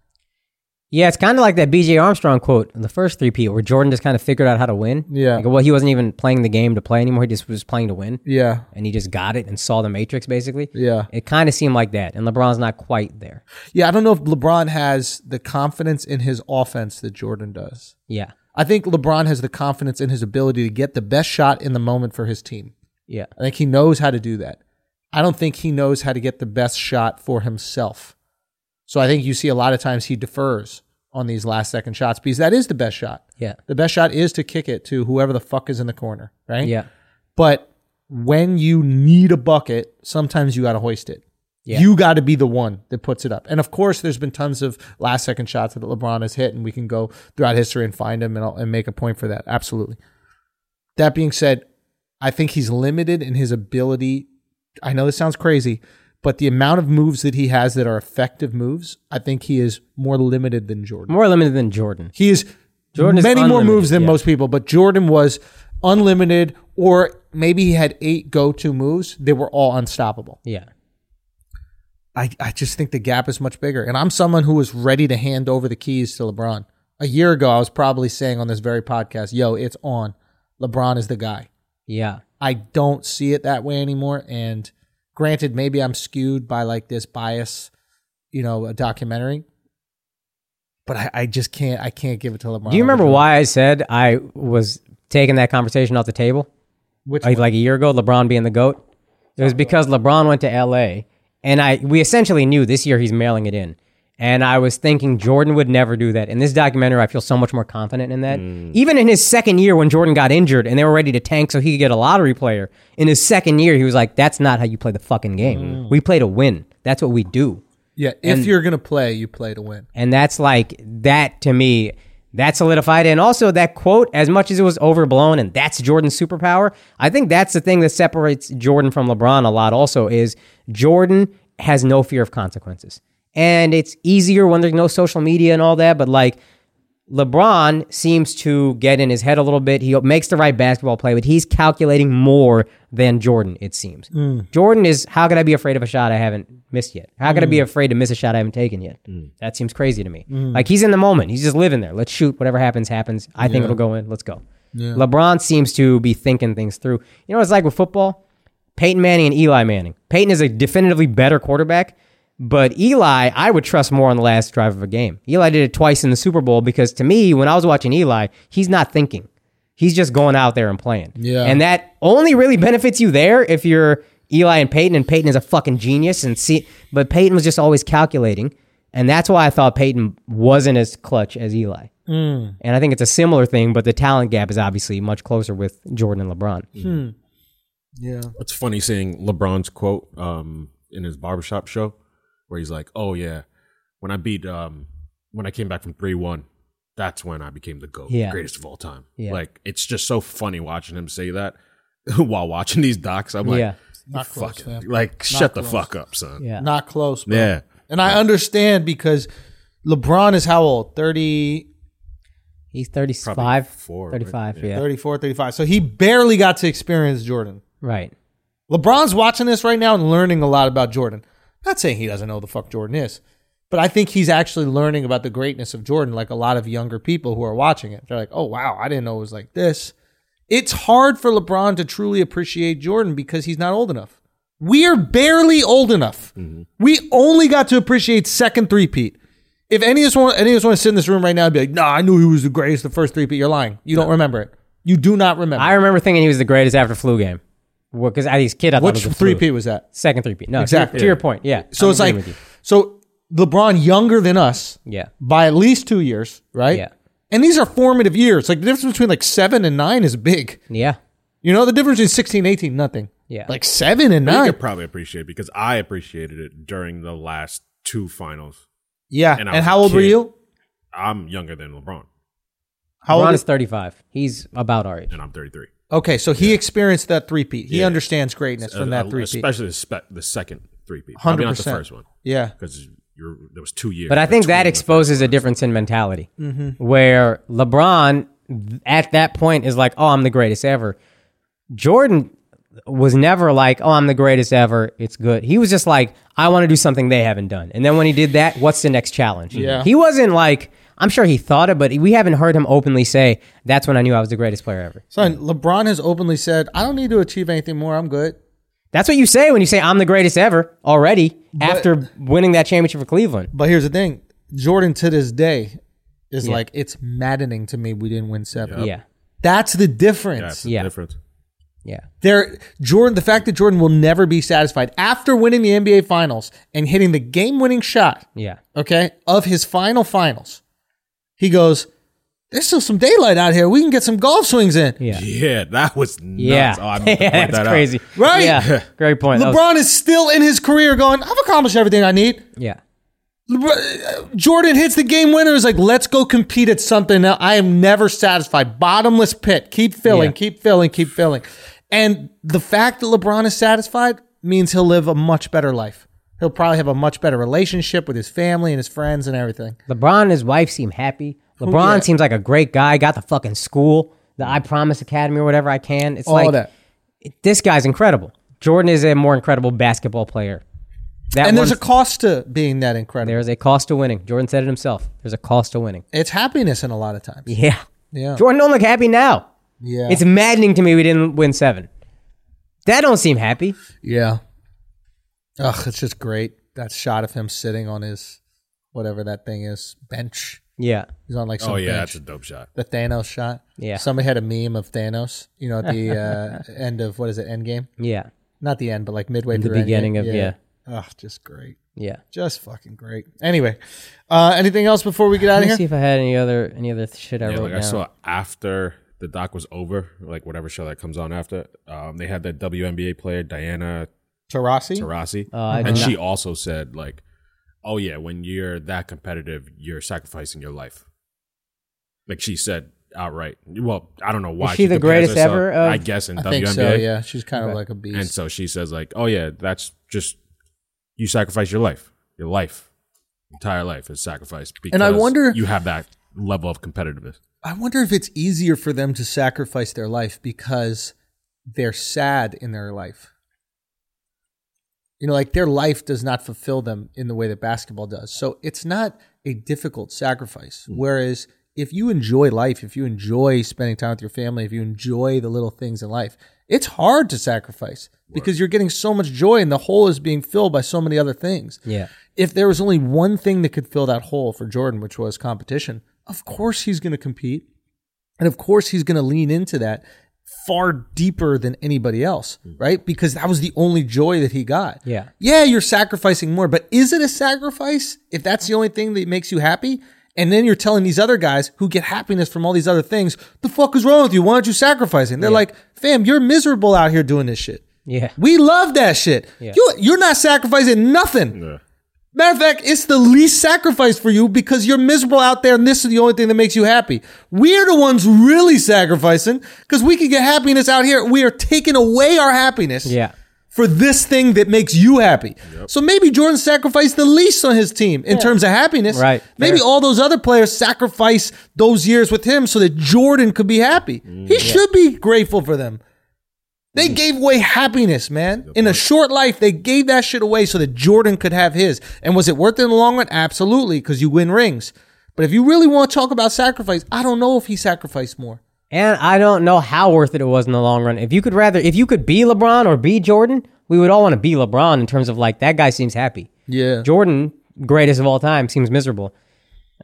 Yeah, it's kind of like that BJ Armstrong quote in the first three-peat, where Jordan just kind of figured out how to win.
Yeah.
Like, well, he wasn't even playing the game to play anymore. He just was playing to win.
Yeah,
And he just got it and saw the matrix, basically.
yeah,
It kind of seemed like that. And LeBron's not quite there.
yeah. I don't know if LeBron has the confidence in his offense that Jordan does.
Yeah.
I think LeBron has the confidence in his ability to get the best shot in the moment for his team.
Yeah.
I think he knows how to do that. I don't think he knows how to get the best shot for himself. So I think you see a lot of times he defers on these last second shots because that is the best shot.
Yeah.
The best shot is to kick it to whoever the fuck is in the corner, right?
Yeah.
But when you need a bucket, sometimes you got to hoist it.
Yeah.
You got to be the one that puts it up. And of course, there's been tons of last second shots that LeBron has hit, and we can go throughout history and find them and, and make a point for that. Absolutely. That being said, I think he's limited in his ability. I know this sounds crazy, but the amount of moves that he has that are effective moves, I think he is more limited than Jordan.
More limited than Jordan.
He is
Jordan is
many more moves than
yeah.
most people, but Jordan was unlimited, or maybe he had eight go-to moves. They were all unstoppable.
Yeah.
I, I just think the gap is much bigger. And I'm someone who was ready to hand over the keys to LeBron. A year ago, I was probably saying on this very podcast, yo, it's on. LeBron is the guy.
Yeah.
I don't see it that way anymore. And granted, maybe I'm skewed by like this bias, you know, a documentary. But I, I just can't I can't give it to LeBron.
Do you remember why I said I was taking that conversation off the table?
Which
like, like a year ago, LeBron being the GOAT? It was because LeBron went to LA and I we essentially knew this year he's mailing it in. And I was thinking Jordan would never do that. In this documentary, I feel so much more confident in that. Mm. Even in his second year when Jordan got injured and they were ready to tank so he could get a lottery player, in his second year, he was like, That's not how you play the fucking game. Mm. We play to win. That's what we do.
Yeah, if you're gonna play, you play to win.
And that's like that to me, that solidified. And also that quote, as much as it was overblown and that's Jordan's superpower, I think that's the thing that separates Jordan from LeBron a lot also is Jordan has no fear of consequences. And it's easier when there's no social media and all that, but like LeBron seems to get in his head a little bit. He makes the right basketball play, but he's calculating more than Jordan, it seems. Hmm. Jordan is, how could I be afraid of a shot I haven't missed yet? How could I be hmm. afraid to miss a shot I haven't taken yet? Hmm. That seems crazy to me. Like he's in the moment. He's just living there. Let's shoot. Whatever happens, happens. I think it'll go in. Let's go. LeBron seems to be thinking things through. You know what it's like with football? Peyton Manning and Eli Manning. Peyton is a definitively better quarterback, but Eli, I would trust more on the last drive of a game. Eli did it twice in the Super Bowl because to me, when I was watching Eli, he's not thinking. He's just going out there and playing.
Yeah.
And that only really benefits you there if you're Eli and Peyton, and Peyton is a fucking genius. And see, but Peyton was just always calculating, and that's why I thought Peyton wasn't as clutch as Eli. And I think it's a similar thing, but the talent gap is obviously much closer with Jordan and LeBron.
Yeah.
It's funny seeing LeBron's quote um, in his barbershop show where he's like, "Oh yeah, when I beat um, when I came back from three one, that's when I became the goat,
Yeah.
greatest of all time."
Yeah.
Like it's just so funny watching him say that [LAUGHS] while watching these docs. I'm like,
Yeah.
Not close,
fucking-
man.
like shut the
close.
fuck up, son."
Yeah.
Not close, bro.
Yeah.
And I understand because LeBron is how old? 30,
He's 35,
Probably four, right?
35, yeah.
34, 35. So he barely got to experience Jordan.
Right.
LeBron's watching this right now and learning a lot about Jordan. Not saying he doesn't know who the fuck Jordan is, but I think he's actually learning about the greatness of Jordan, like a lot of younger people who are watching it. They're like, oh, wow, I didn't know it was like this. It's hard for LeBron to truly appreciate Jordan because he's not old enough. We are barely old enough. Mm-hmm. We only got to appreciate second three-peat. If any of us want, any of us want to sit in this room right now and be like, "Nah, I knew he was the greatest the first three-peat," you're lying. You don't remember it. You do not remember.
I remember thinking he was the greatest after flu game. Because as a kid, I thought
Which
it was a flu.
three-peat was that?
Second three-peat. No,
Exactly.
exactly. To, your point, yeah.
So
I'm
it's like,
with you.
so LeBron younger than us
yeah,
by at least two years, right?
Yeah.
And these are formative years. Like the difference between like seven and nine is big.
yeah,
You know, the difference between 16 18, nothing.
Yeah.
Like seven and
You
nine.
could probably appreciate it because I appreciated it during the last two finals.
Yeah.
And
And, how
a
old were you?
I'm younger than LeBron,
How
LeBron
old?
is thirty five. He's about our age.
and I'm 33.
Okay, so he experienced that three-peat. He
Yeah.
understands greatness from that
uh,
three-peat.
especially the, spe- the second three-peat. Probably not the
100%.
first one
Yeah.
because there was two years.
But I think that exposes a difference in mentality, where LeBron at that point is like, "Oh, I'm the greatest ever." Jordan was never like, "Oh, I'm the greatest ever." It's good. He was just like, "I want to do something they haven't done." And then when he did that, what's the next challenge?
Yeah.
He wasn't like, I'm sure he thought it, but we haven't heard him openly say, "That's when I knew I was the greatest player ever."
Son, LeBron has openly said, I don't need to achieve anything more. I'm good.
That's what you say when you say, "I'm the greatest ever" already after winning that championship for Cleveland.
But here's the thing Jordan to this day is like, it's maddening to me we didn't win seven.
Yeah,
That's the difference.
That's the
Yeah.
difference.
yeah,
There, Jordan. The fact that Jordan will never be satisfied after winning the NBA Finals and hitting the game-winning shot,
yeah.
okay, of his final finals, he goes, "There's still some daylight out here. We can get some golf swings in."
Yeah.
Yeah, that was nuts.
Yeah,
Oh, I [LAUGHS] meant to point
yeah, that's
that out.
crazy.
Right?
Yeah, [LAUGHS] great point. That was-
LeBron is still in his career going, "I've accomplished everything I need."
yeah,
LeBron- uh, Jordan hits the game winner. Is like, let's go compete at something. Now, I am never satisfied. Bottomless pit. Keep filling.
Yeah.
Keep filling. Keep filling. And the fact that LeBron is satisfied means he'll live a much better life. He'll probably have a much better relationship with his family and his friends and everything.
LeBron and his wife seem happy. LeBron
yeah.
seems like a great guy. Got the fucking school, the I Promise Academy or whatever I can. It's
All
like
that.
this guy's incredible. Jordan is a more incredible basketball player. That
And there's a cost to being that incredible.
there's a cost to winning. Jordan said it himself. There's a cost to winning.
it's happiness in a lot of times.
Yeah.
Yeah.
Jordan don't look happy now.
Yeah.
It's maddening to me we didn't win seven. That don't seem happy.
yeah. Ugh, it's just great. That shot of him sitting on his whatever that thing is bench.
Yeah.
He's on like some
Oh yeah,
bench.
that's a dope shot.
the Thanos shot.
Yeah.
Somebody had a meme of Thanos, you know, at the [LAUGHS] uh, end of what is it, Endgame?
Yeah.
Not the end, but like midway
The
through the
beginning
Endgame.
of-
Oh, just great.
Yeah.
Just fucking great. Anyway, uh, anything else before we get out
Let
of
me
here?
see if I had any other any other shit I
Yeah,
wrote
like
down.
I saw after the doc was over, like whatever show that comes on after, um, they had that WNBA player Diana
Taurasi?
Taurasi,
Oh, uh, I
and
did
she also said like, "Oh yeah, when you're that competitive, you're sacrificing your life." Like she said outright. Well, I don't know why.
she the greatest
herself,
ever of-
I guess in
I
WNBA.
think so, yeah. She's kind of
Okay.
like a beast.
And so she says like, "Oh yeah, that's just you sacrifice your life, your life, entire life is sacrificed because
And I wonder-
you have that level of competitiveness."
I wonder if it's easier for them to sacrifice their life because they're sad in their life. You know, like their life does not fulfill them in the way that basketball does. So it's not a difficult sacrifice. Hmm. Whereas if you enjoy life, if you enjoy spending time with your family, if you enjoy the little things in life, it's hard to sacrifice because you're getting so much joy and the hole is being filled by so many other things
yeah.
if there was only one thing that could fill that hole for Jordan, which was competition, of course he's going to compete. And of course he's going to lean into that far deeper than anybody else, right? Because that was the only joy that he got.
Yeah.
Yeah, you're sacrificing more, but is it a sacrifice if that's the only thing that makes you happy? And then you're telling these other guys who get happiness from all these other things, the fuck is wrong with you? Why aren't you sacrificing? They're like, fam, you're miserable out here doing this shit.
Yeah.
We love that shit. You, you're not sacrificing nothing. Matter of fact, it's the least sacrifice for you because you're miserable out there and this is the only thing that makes you happy. We're the ones really sacrificing because we can get happiness out here. We are taking away our happiness
Yeah.
for this thing that makes you happy. So maybe Jordan sacrificed the least on his team in terms of happiness.
Right.
Maybe
Fair.
all those other players sacrifice those years with him so that Jordan could be happy. Mm, he should be grateful for them. They gave away happiness, man. In a short life, they gave that shit away so that Jordan could have his. And was it worth it in the long run? Absolutely, because you win rings. But if you really want to talk about sacrifice, I don't know if he sacrificed more.
And I don't know how worth it it was in the long run. If you could rather, if you could be LeBron or be Jordan, we would all want to be LeBron in terms of like that guy seems happy.
Yeah.
Jordan, greatest of all time, seems miserable.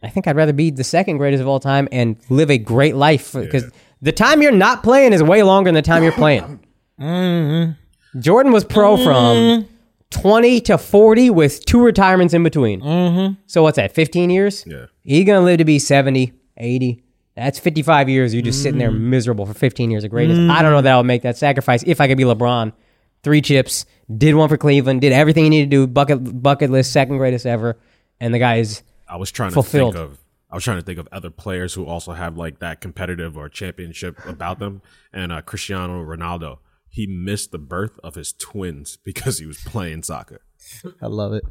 I think I'd rather be the second greatest of all time and live a great life because the time you're not playing is way longer than the time you're playing. [CLEARS THROAT]
Mm-hmm.
Jordan was pro from 20 to 40 with two retirements in between. Mm-hmm. So what's that, 15 years?
Yeah.
He's going to live to be 70, 80. That's 55 years. You're just sitting there
Mm.
miserable for 15 years of greatness. I don't know that I would make that sacrifice if I could be LeBron. Three chips, did one for Cleveland, did everything he needed to do, bucket bucket list, second greatest ever. And the guy is
I was trying to think of I was trying to think of other players who also have like that competitive or championship about them. And uh, Cristiano Ronaldo, he missed the birth of his twins because he was playing soccer.
I love it.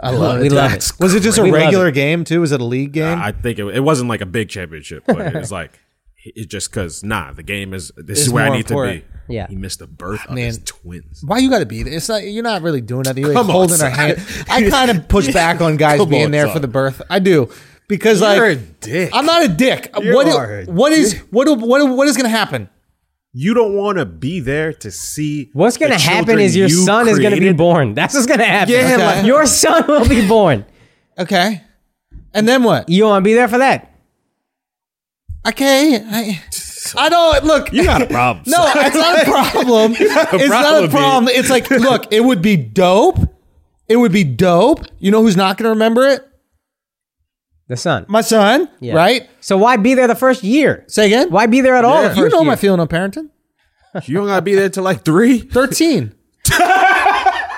I love
we
it.
love it.
Was it just a regular game too? Was it a league game?
I think it, it wasn't like a big championship, but [LAUGHS] it was like it's just because nah, the game is this
It's
is where I need
important.
to be.
Yeah.
he missed the birth of
Man.
his twins.
Why you got to be there? It's not. You're not really doing nothing. You're like
Come on,
holding her hand. I [LAUGHS] kind of push back on guys
Come
being
on,
there
son.
for the birth. I do because
You're
like
a dick.
I'm not a dick.
You
what?
are a
what is what? What? What is going to happen?
You don't want to be there to see
What's going to happen is your
you
son is going to be born. [LAUGHS] That's what's going to happen.
Yeah,
Okay.
like-
your son will be born.
Okay, and then what?
You want to be there for that?
Okay, I, I don't look.
You got a problem. [LAUGHS]
No, it's not a problem. [LAUGHS] it's not a
problem, B.
problem. It's like, look, it would be dope. It would be dope. You know who's not going to remember it?
The son.
My son,
Yeah.
right?
So why be there the first year?
Say again.
Why be there at all?
Yeah.
The
You know
year?
my feeling on parenting. [LAUGHS]
You don't gotta be there till like three.
13. [LAUGHS]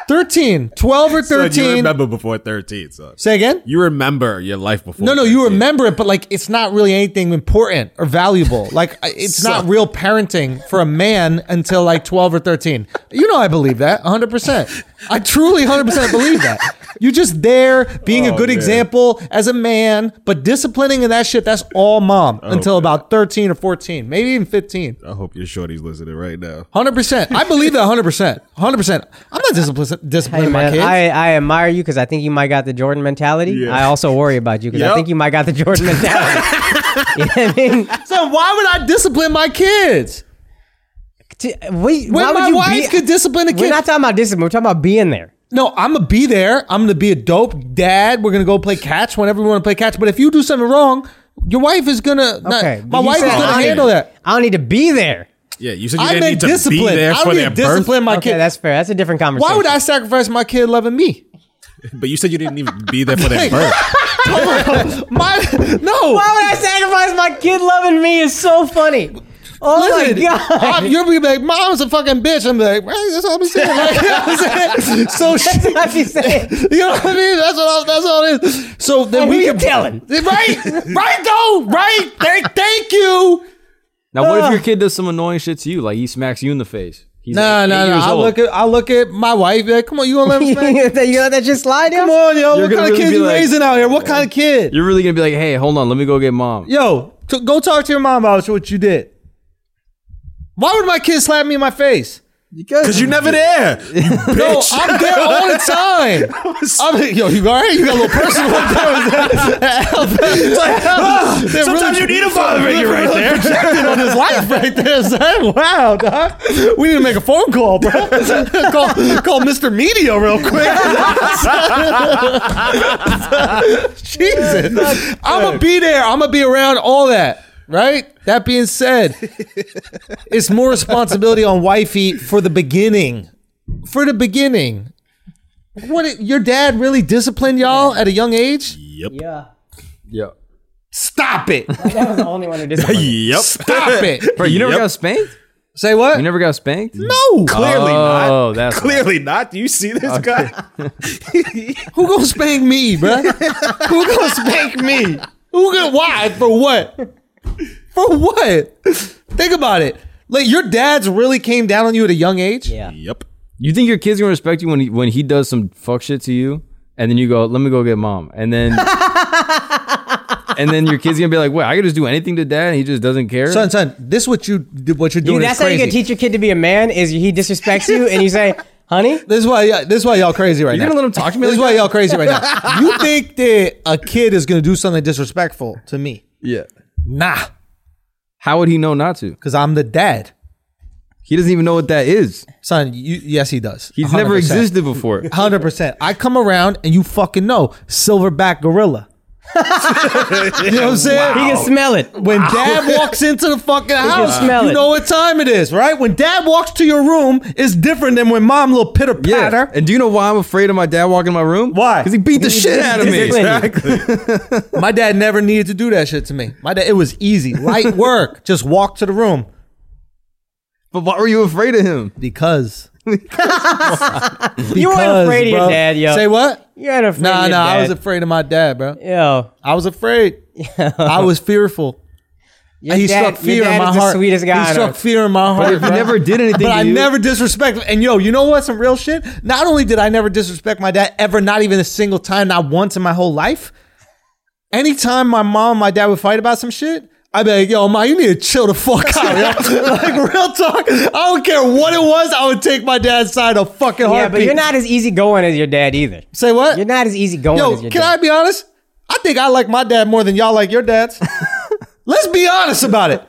13. 12 or
Son, you
13.
remember before thirteen, son.
Say again.
You remember your life before.
No, no, you
13.
remember it, but like it's not really anything important or valuable. [LAUGHS] Like I- it's not real parenting for a man until like 12 or 13. You know, I believe that 100%. I truly 100% believe that. You're just there being a
Oh,
good
man.
example as a man, but disciplining and that shit, that's all mom oh, until about 13 or 14, maybe even 15.
I hope your shorty's listening right now.
Hundred percent. I believe that. Hundred percent. Hundred percent. I'm not discipli- disciplining
Hey
my kids.
I, I admire you because I think you might got the Jordan mentality.
Yeah.
I also worry about you because I think you might got the Jordan mentality. [LAUGHS] you know what I mean?
so why would I discipline my kids
T- we,
when
why would
my
you
wife
be,
could discipline a kid.
We're not talking about discipline. We're talking about being there.
no, I'm gonna be there. I'm gonna be a dope dad. We're gonna go play catch whenever we want to play catch. But if you do something wrong, your wife is gonna. not-
Okay,
my
but you
wife is gonna
I-
handle that.
I don't need to be there.
Yeah, you said you
I
didn't need to
discipline.
be there
I
for
don't
their
need to discipline my
okay,
kid.
that's fair. That's a different conversation.
Why would I sacrifice my kid loving me? [LAUGHS]
But you said you didn't even be there for their [LAUGHS] birth. [LAUGHS]
my no.
Why would I sacrifice my kid loving me? Is so funny. Oh
Listen,
my god.
I'm- you're gonna be like, mom's a fucking bitch. I'm like, well, that's all I'm saying. [LAUGHS] Like, you know I'm saying? So she,
That's what I be saying. [LAUGHS]
You know what I mean? That's what I, that's all it is. So then
Who
we
you
can
telling?
right, right though, right. Thank, thank you.
Now, what if
uh.
your kid does some annoying shit to you? Like he smacks you in the face. He's
No,
eight
no, no. I
old.
look at I look at my wife. Be like, come on, you gonna let him [LAUGHS]
you
smack?
let that just slide?
Come on, yo.
You're
what
gonna
kind of
really
kid you
like-
raising out here? What kind of kid?
You're really gonna be like, hey, hold on, let me go get mom.
Yo, t- go talk to your mom about what you did. Why would my kid slap me in my face?
Because you're never there. [LAUGHS] You
No. I'm there all the [LAUGHS] time. I'm, yo, you all right? You got a little personal up there. It's like, ah, they're
Sometimes you need a father figure right
really
there.
projecting on his life right there, son. Wow, dog. We need to make a phone call, bro. [LAUGHS] call, call Mr. Media real quick. Jesus. I'm going to be there. I'm going to be around all that. Right? That being said, [LAUGHS] it's more responsibility on wifey for the beginning. For the beginning. What your dad really disciplined y'all at a young age?
Yep.
Yeah.
Yeah.
Stop it. [LAUGHS]
That was the only one who disciplined. me. [LAUGHS]
Yep.
Stop it.
Bro, you never
Yep.
got spanked?
Say what?
You never got spanked?
no.
Clearly not.
Oh,
not.
that's
Clearly not. Do you see this guy?
Who gonna spank me, bruh? Who gonna spank me? Who gonna why? For what? For what? Think about it. Like your dad's really came down on you at a young age.
Yeah.
Yep.
You think your kid's gonna respect you when he when he does some fuck shit to you, and then you go, "Let me go get mom," and then [LAUGHS] and then your kid's gonna be like, "Wait, I can just do anything to dad, and he just doesn't care."
Son, son, this what you what you're doing
Dude,
is
that's how you can teach your kid to be a man. Is he disrespects you and you say, "Honey, [LAUGHS]
this is why yeah, this is why y'all crazy right now.
You're
now.
gonna let him talk to me
This is
like
why y'all crazy right now. [LAUGHS] You think that a kid is gonna do something disrespectful to me?
yeah.
Nah.
How would he know not to?
Because I'm the dad.
He doesn't even know what that is.
Son, you, yes, he does.
He's never
100%.
existed before. [LAUGHS]
Hundred percent. I come around and you fucking know silverback gorilla. [LAUGHS] you know what I'm saying?
He can smell it.
When dad walks into the fucking house,
smell
you
it.
know what time it is, right? When dad walks to your room, it's different than when mom little pitter
Yeah.
patter.
And do you know why I'm afraid of my dad walking in my room?
Why?
Because he beat the shit out of me.
Discipline you. [LAUGHS]
My dad never needed to do that shit to me. My dad, it was easy, light work. Just walk to the room
But why were you afraid of him?
because. [LAUGHS]
You weren't
Because,
afraid of your dad, yo.
Say what?
You ain't afraid
Nah,
of your
nah. I was afraid of my dad, bro.
Yo,
I was afraid. [LAUGHS] I was fearful.
your
he
dad,
struck fear
your dad
in my
is
heart.
the sweetest guy
He struck
earth.
fear in my heart.
if he never did anything
but
to
I
you-
never disrespected. And yo, you know what? Some real shit. Not only did I never disrespect my dad ever, not even a single time, not once in my whole life. Anytime my mom, and my dad would fight about some shit. I'd be like, yo, ma, you need to chill the fuck out, yo. [LAUGHS] [LAUGHS] like, real talk. I don't care what it was. I would take my dad's side a fucking
Yeah, but you're not as easygoing as your dad either.
Say what?
You're not as easygoing
Yo,
as your
can
dad.
I be honest? I think I like my dad more than y'all like your dads. [LAUGHS] Let's be honest about it.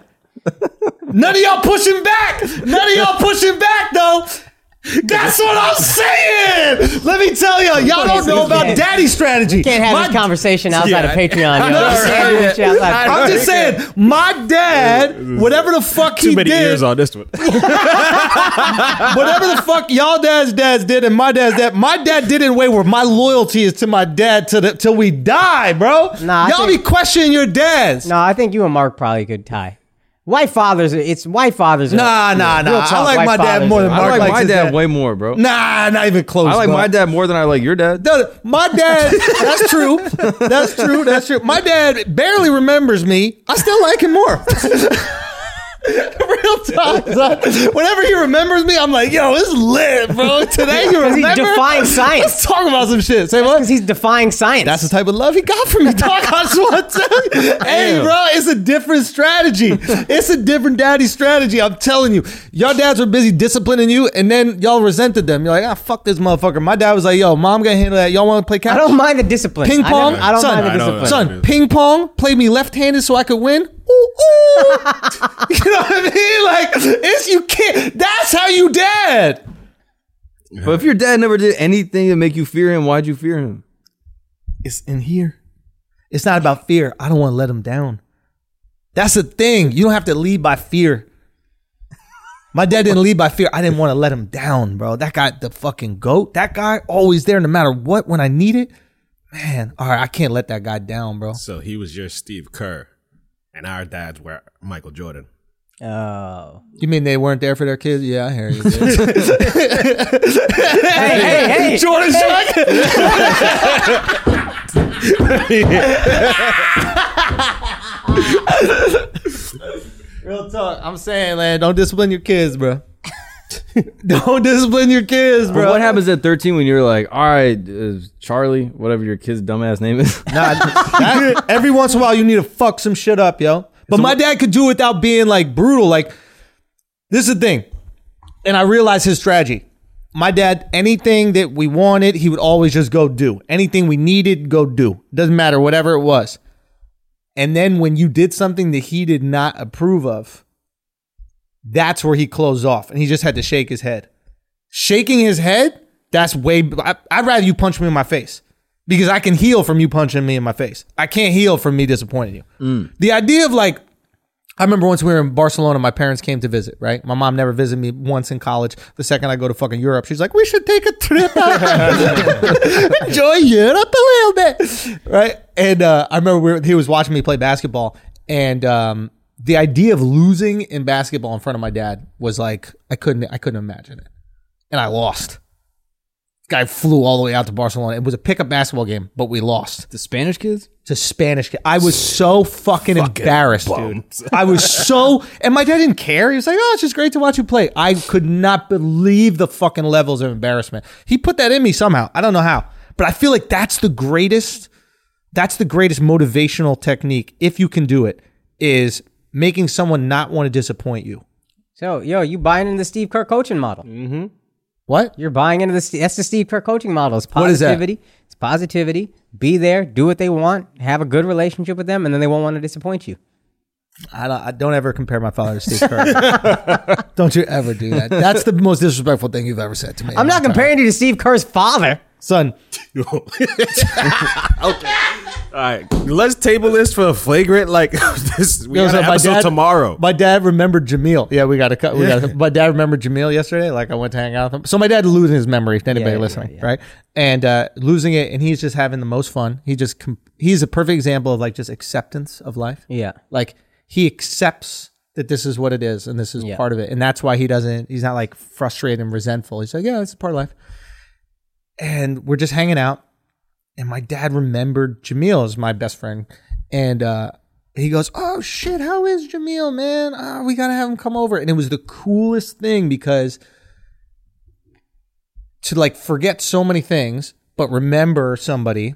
None of y'all pushing back. None of y'all pushing back though. [LAUGHS] That's what I'm saying. Let me tell y'all, y'all don't know about
can't-
daddy strategy.
Can't have
My-
this conversation outside
Yeah,
of Patreon.
I
yo.
know,
You
right?
can't do this shit outside of [LAUGHS]
I'm just saying, my dad, whatever the fuck
Too
he
many
did,
ears on this one.
whatever the fuck y'all dad's dads did and my dad's dad, my dad did it in a way where my loyalty is to my dad till the, till we die, bro.
Nah, I
y'all
think-
be questioning your dads.
No, I think you and Mark probably could tie. White fathers, it's white fathers. are-
Nah, nah,
real
nah. I like my dad more
are-
than
I like
likes
my
his
dad
dad.
way more, bro.
Nah, not even close.
I like
bro.
my dad more than I like your dad.
No, my dad. [LAUGHS] That's true. That's true. That's true. My dad barely remembers me. I still like him more. [LAUGHS] [LAUGHS] Real talk. son. Whenever he remembers me, I'm like, yo, it's lit, bro. Today you [LAUGHS]
Because he's defying [LAUGHS] science.
Let's talk about some shit. Say what?
Because he's defying science.
That's the type of love he got from me, dog. I just want to tell you. Hey, bro, it's a different strategy. It's a different daddy strategy. I'm telling you. Your dads were busy disciplining you, and then y'all resented them. You're like, ah, fuck this motherfucker. My dad was like, yo, mom gonna handle that. Y'all want to play couch?
I don't mind the discipline.
Ping
I
pong?
never- I, don't
Son,
mind the
I know,
discipline.
Son, ping pong, play me left-handed so I could win. Ooh, [LAUGHS] ooh. you know what I mean? Like, it's you can't. That's how you dad.
But if your dad never did anything to make you fear him, why'd you fear him?
It's in here. It's not about fear. I don't want to let him down. That's the thing. You don't have to lead by fear. My dad didn't lead by fear. I didn't want to let him down, bro. That guy, the fucking goat, that guy always there no matter what when I need it. Man, all right, I can't let that guy down, bro.
So he was your Steve Kerr, and our dads were Michael Jordan.
Oh.
You mean they weren't there for their kids? Yeah, I hear you. [LAUGHS]
Hey, hey, hey. [LAUGHS]
Jordan Shark. [LAUGHS] Real talk. I'm saying, man, don't discipline your kids, bro. [LAUGHS] don't discipline your kids,
But
bro.
what happens at 13 when you're like, all right, uh, Charlie, whatever your kid's dumbass name is?
Nah, that- [LAUGHS] every once in a while, you need to fuck some shit up, yo. But my dad could do it without being like brutal. Like, this is the thing. And I realized his strategy. My dad, anything that we wanted, he would always just go do. Anything we needed, go do. Doesn't matter, whatever it was. And then when you did something that he did not approve of, that's where he closed off and he just had to shake his head. Shaking his head, that's way, I, I'd rather you punch me in my face because I can heal from you punching me in my face. I can't heal from me disappointing you. The idea of like, I remember once we were in Barcelona, my parents came to visit, right? My mom never visited me once in college. The second I go to fucking Europe, she's like, we should take a trip. [LAUGHS] Enjoy Europe a little bit. Right. And uh, I remember we were, he was watching me play basketball. And um, the idea of losing in basketball in front of my dad was like, I couldn't, I couldn't imagine it. And I lost. Guy flew all the way out to Barcelona. It was a pickup basketball game, but we lost
the Spanish kids?
to Spanish. kid. I was so fucking embarrassed, dude. [LAUGHS] I was so, and my dad didn't care. He was like, "Oh, it's just great to watch you play." I could not believe the fucking levels of embarrassment. He put that in me somehow. I don't know how, but I feel like that's the greatest. That's the greatest motivational technique, if you can do it, is making someone not want to disappoint you.
So, yo, you buying into the Steve Kerr coaching model. Mm-hmm.
What?
You're buying into the that's the Steve Kerr coaching model. It's
What is that?
positivity. It's positivity. Be there, do what they want, have a good relationship with them, and then they won't want to disappoint you.
I don't, I don't ever compare my father to Steve Kerr. [LAUGHS] don't you ever do that. That's the most disrespectful thing you've ever said to me.
I'm not comparing you to Steve Kerr's father.
son. [LAUGHS]
All right, let's table this for a flagrant. Like [LAUGHS] this, we
Yo,
got
so
an episode tomorrow.
My dad remembered Jamil. Yeah, we got to cut. We got. [LAUGHS] My dad remembered Jamil yesterday. Like I went to hang out with him. So my dad losing his memory. If anybody
Yeah, yeah,
listening,
yeah.
right? And uh, losing it, and he's just having the most fun. He just com- he's a perfect example of like just acceptance of life.
Yeah.
like he accepts that this is what it is and this is
Yeah.
part of it, and that's why he doesn't. He's not like frustrated and resentful. He's like, yeah, it's a part of life. And we're just hanging out, and my dad remembered Jamil as my best friend, and uh, he goes, "Oh shit, how is Jamil, man? Oh, we gotta have him come over." And it was the coolest thing because to like forget so many things, but remember somebody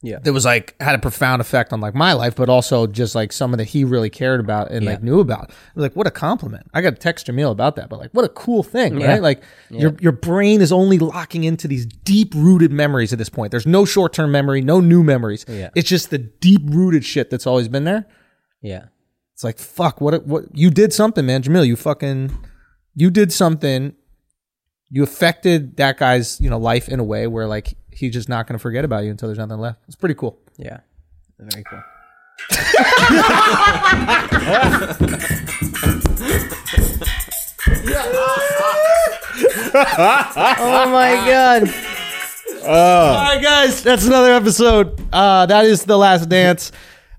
Yeah.
that was like had a profound effect on like my life, but also just like someone that he really cared about and like knew about. I was like, what a compliment! I got to text Jamil about that, but like, what a cool thing,
Yeah.
right? Like your your brain is only locking into these deep rooted memories at this point. There's no short term memory, no new memories.
Yeah.
It's just the deep rooted shit that's always been there.
Yeah.
It's like fuck, what what you did something, man, Jamil. You fucking you did something. You affected that guy's you know life in a way where like he's just not going to forget about you until there's nothing left. It's pretty cool.
Yeah. Very cool. oh my god.
All right, guys, that's another episode. Uh, that is the last dance.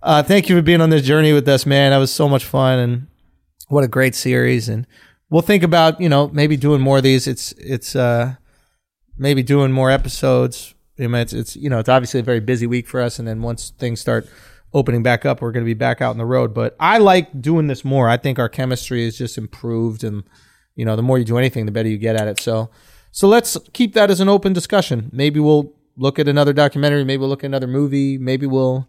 Uh, thank you for being on this journey with us, man. That was so much fun, and what a great series. And we'll think about you know maybe doing more of these. It's it's uh, maybe doing more episodes. I mean, it's, it's you know it's obviously a very busy week for us, and then once things start opening back up, we're going to be back out on the road. But I like doing this more. I think our chemistry is just improved, and you know the more you do anything, the better you get at it. So so let's keep that as an open discussion. Maybe we'll look at another documentary. Maybe we'll look at another movie. Maybe we'll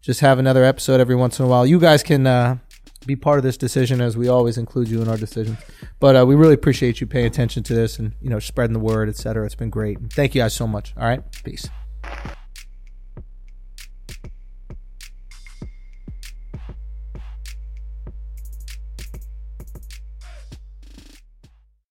just have another episode every once in a while. You guys can uh, be part of this decision, as we always include you in our decisions. But uh, we really appreciate you paying attention to this and you know spreading the word, et cetera. It's been great. Thank you guys so much. All right, peace.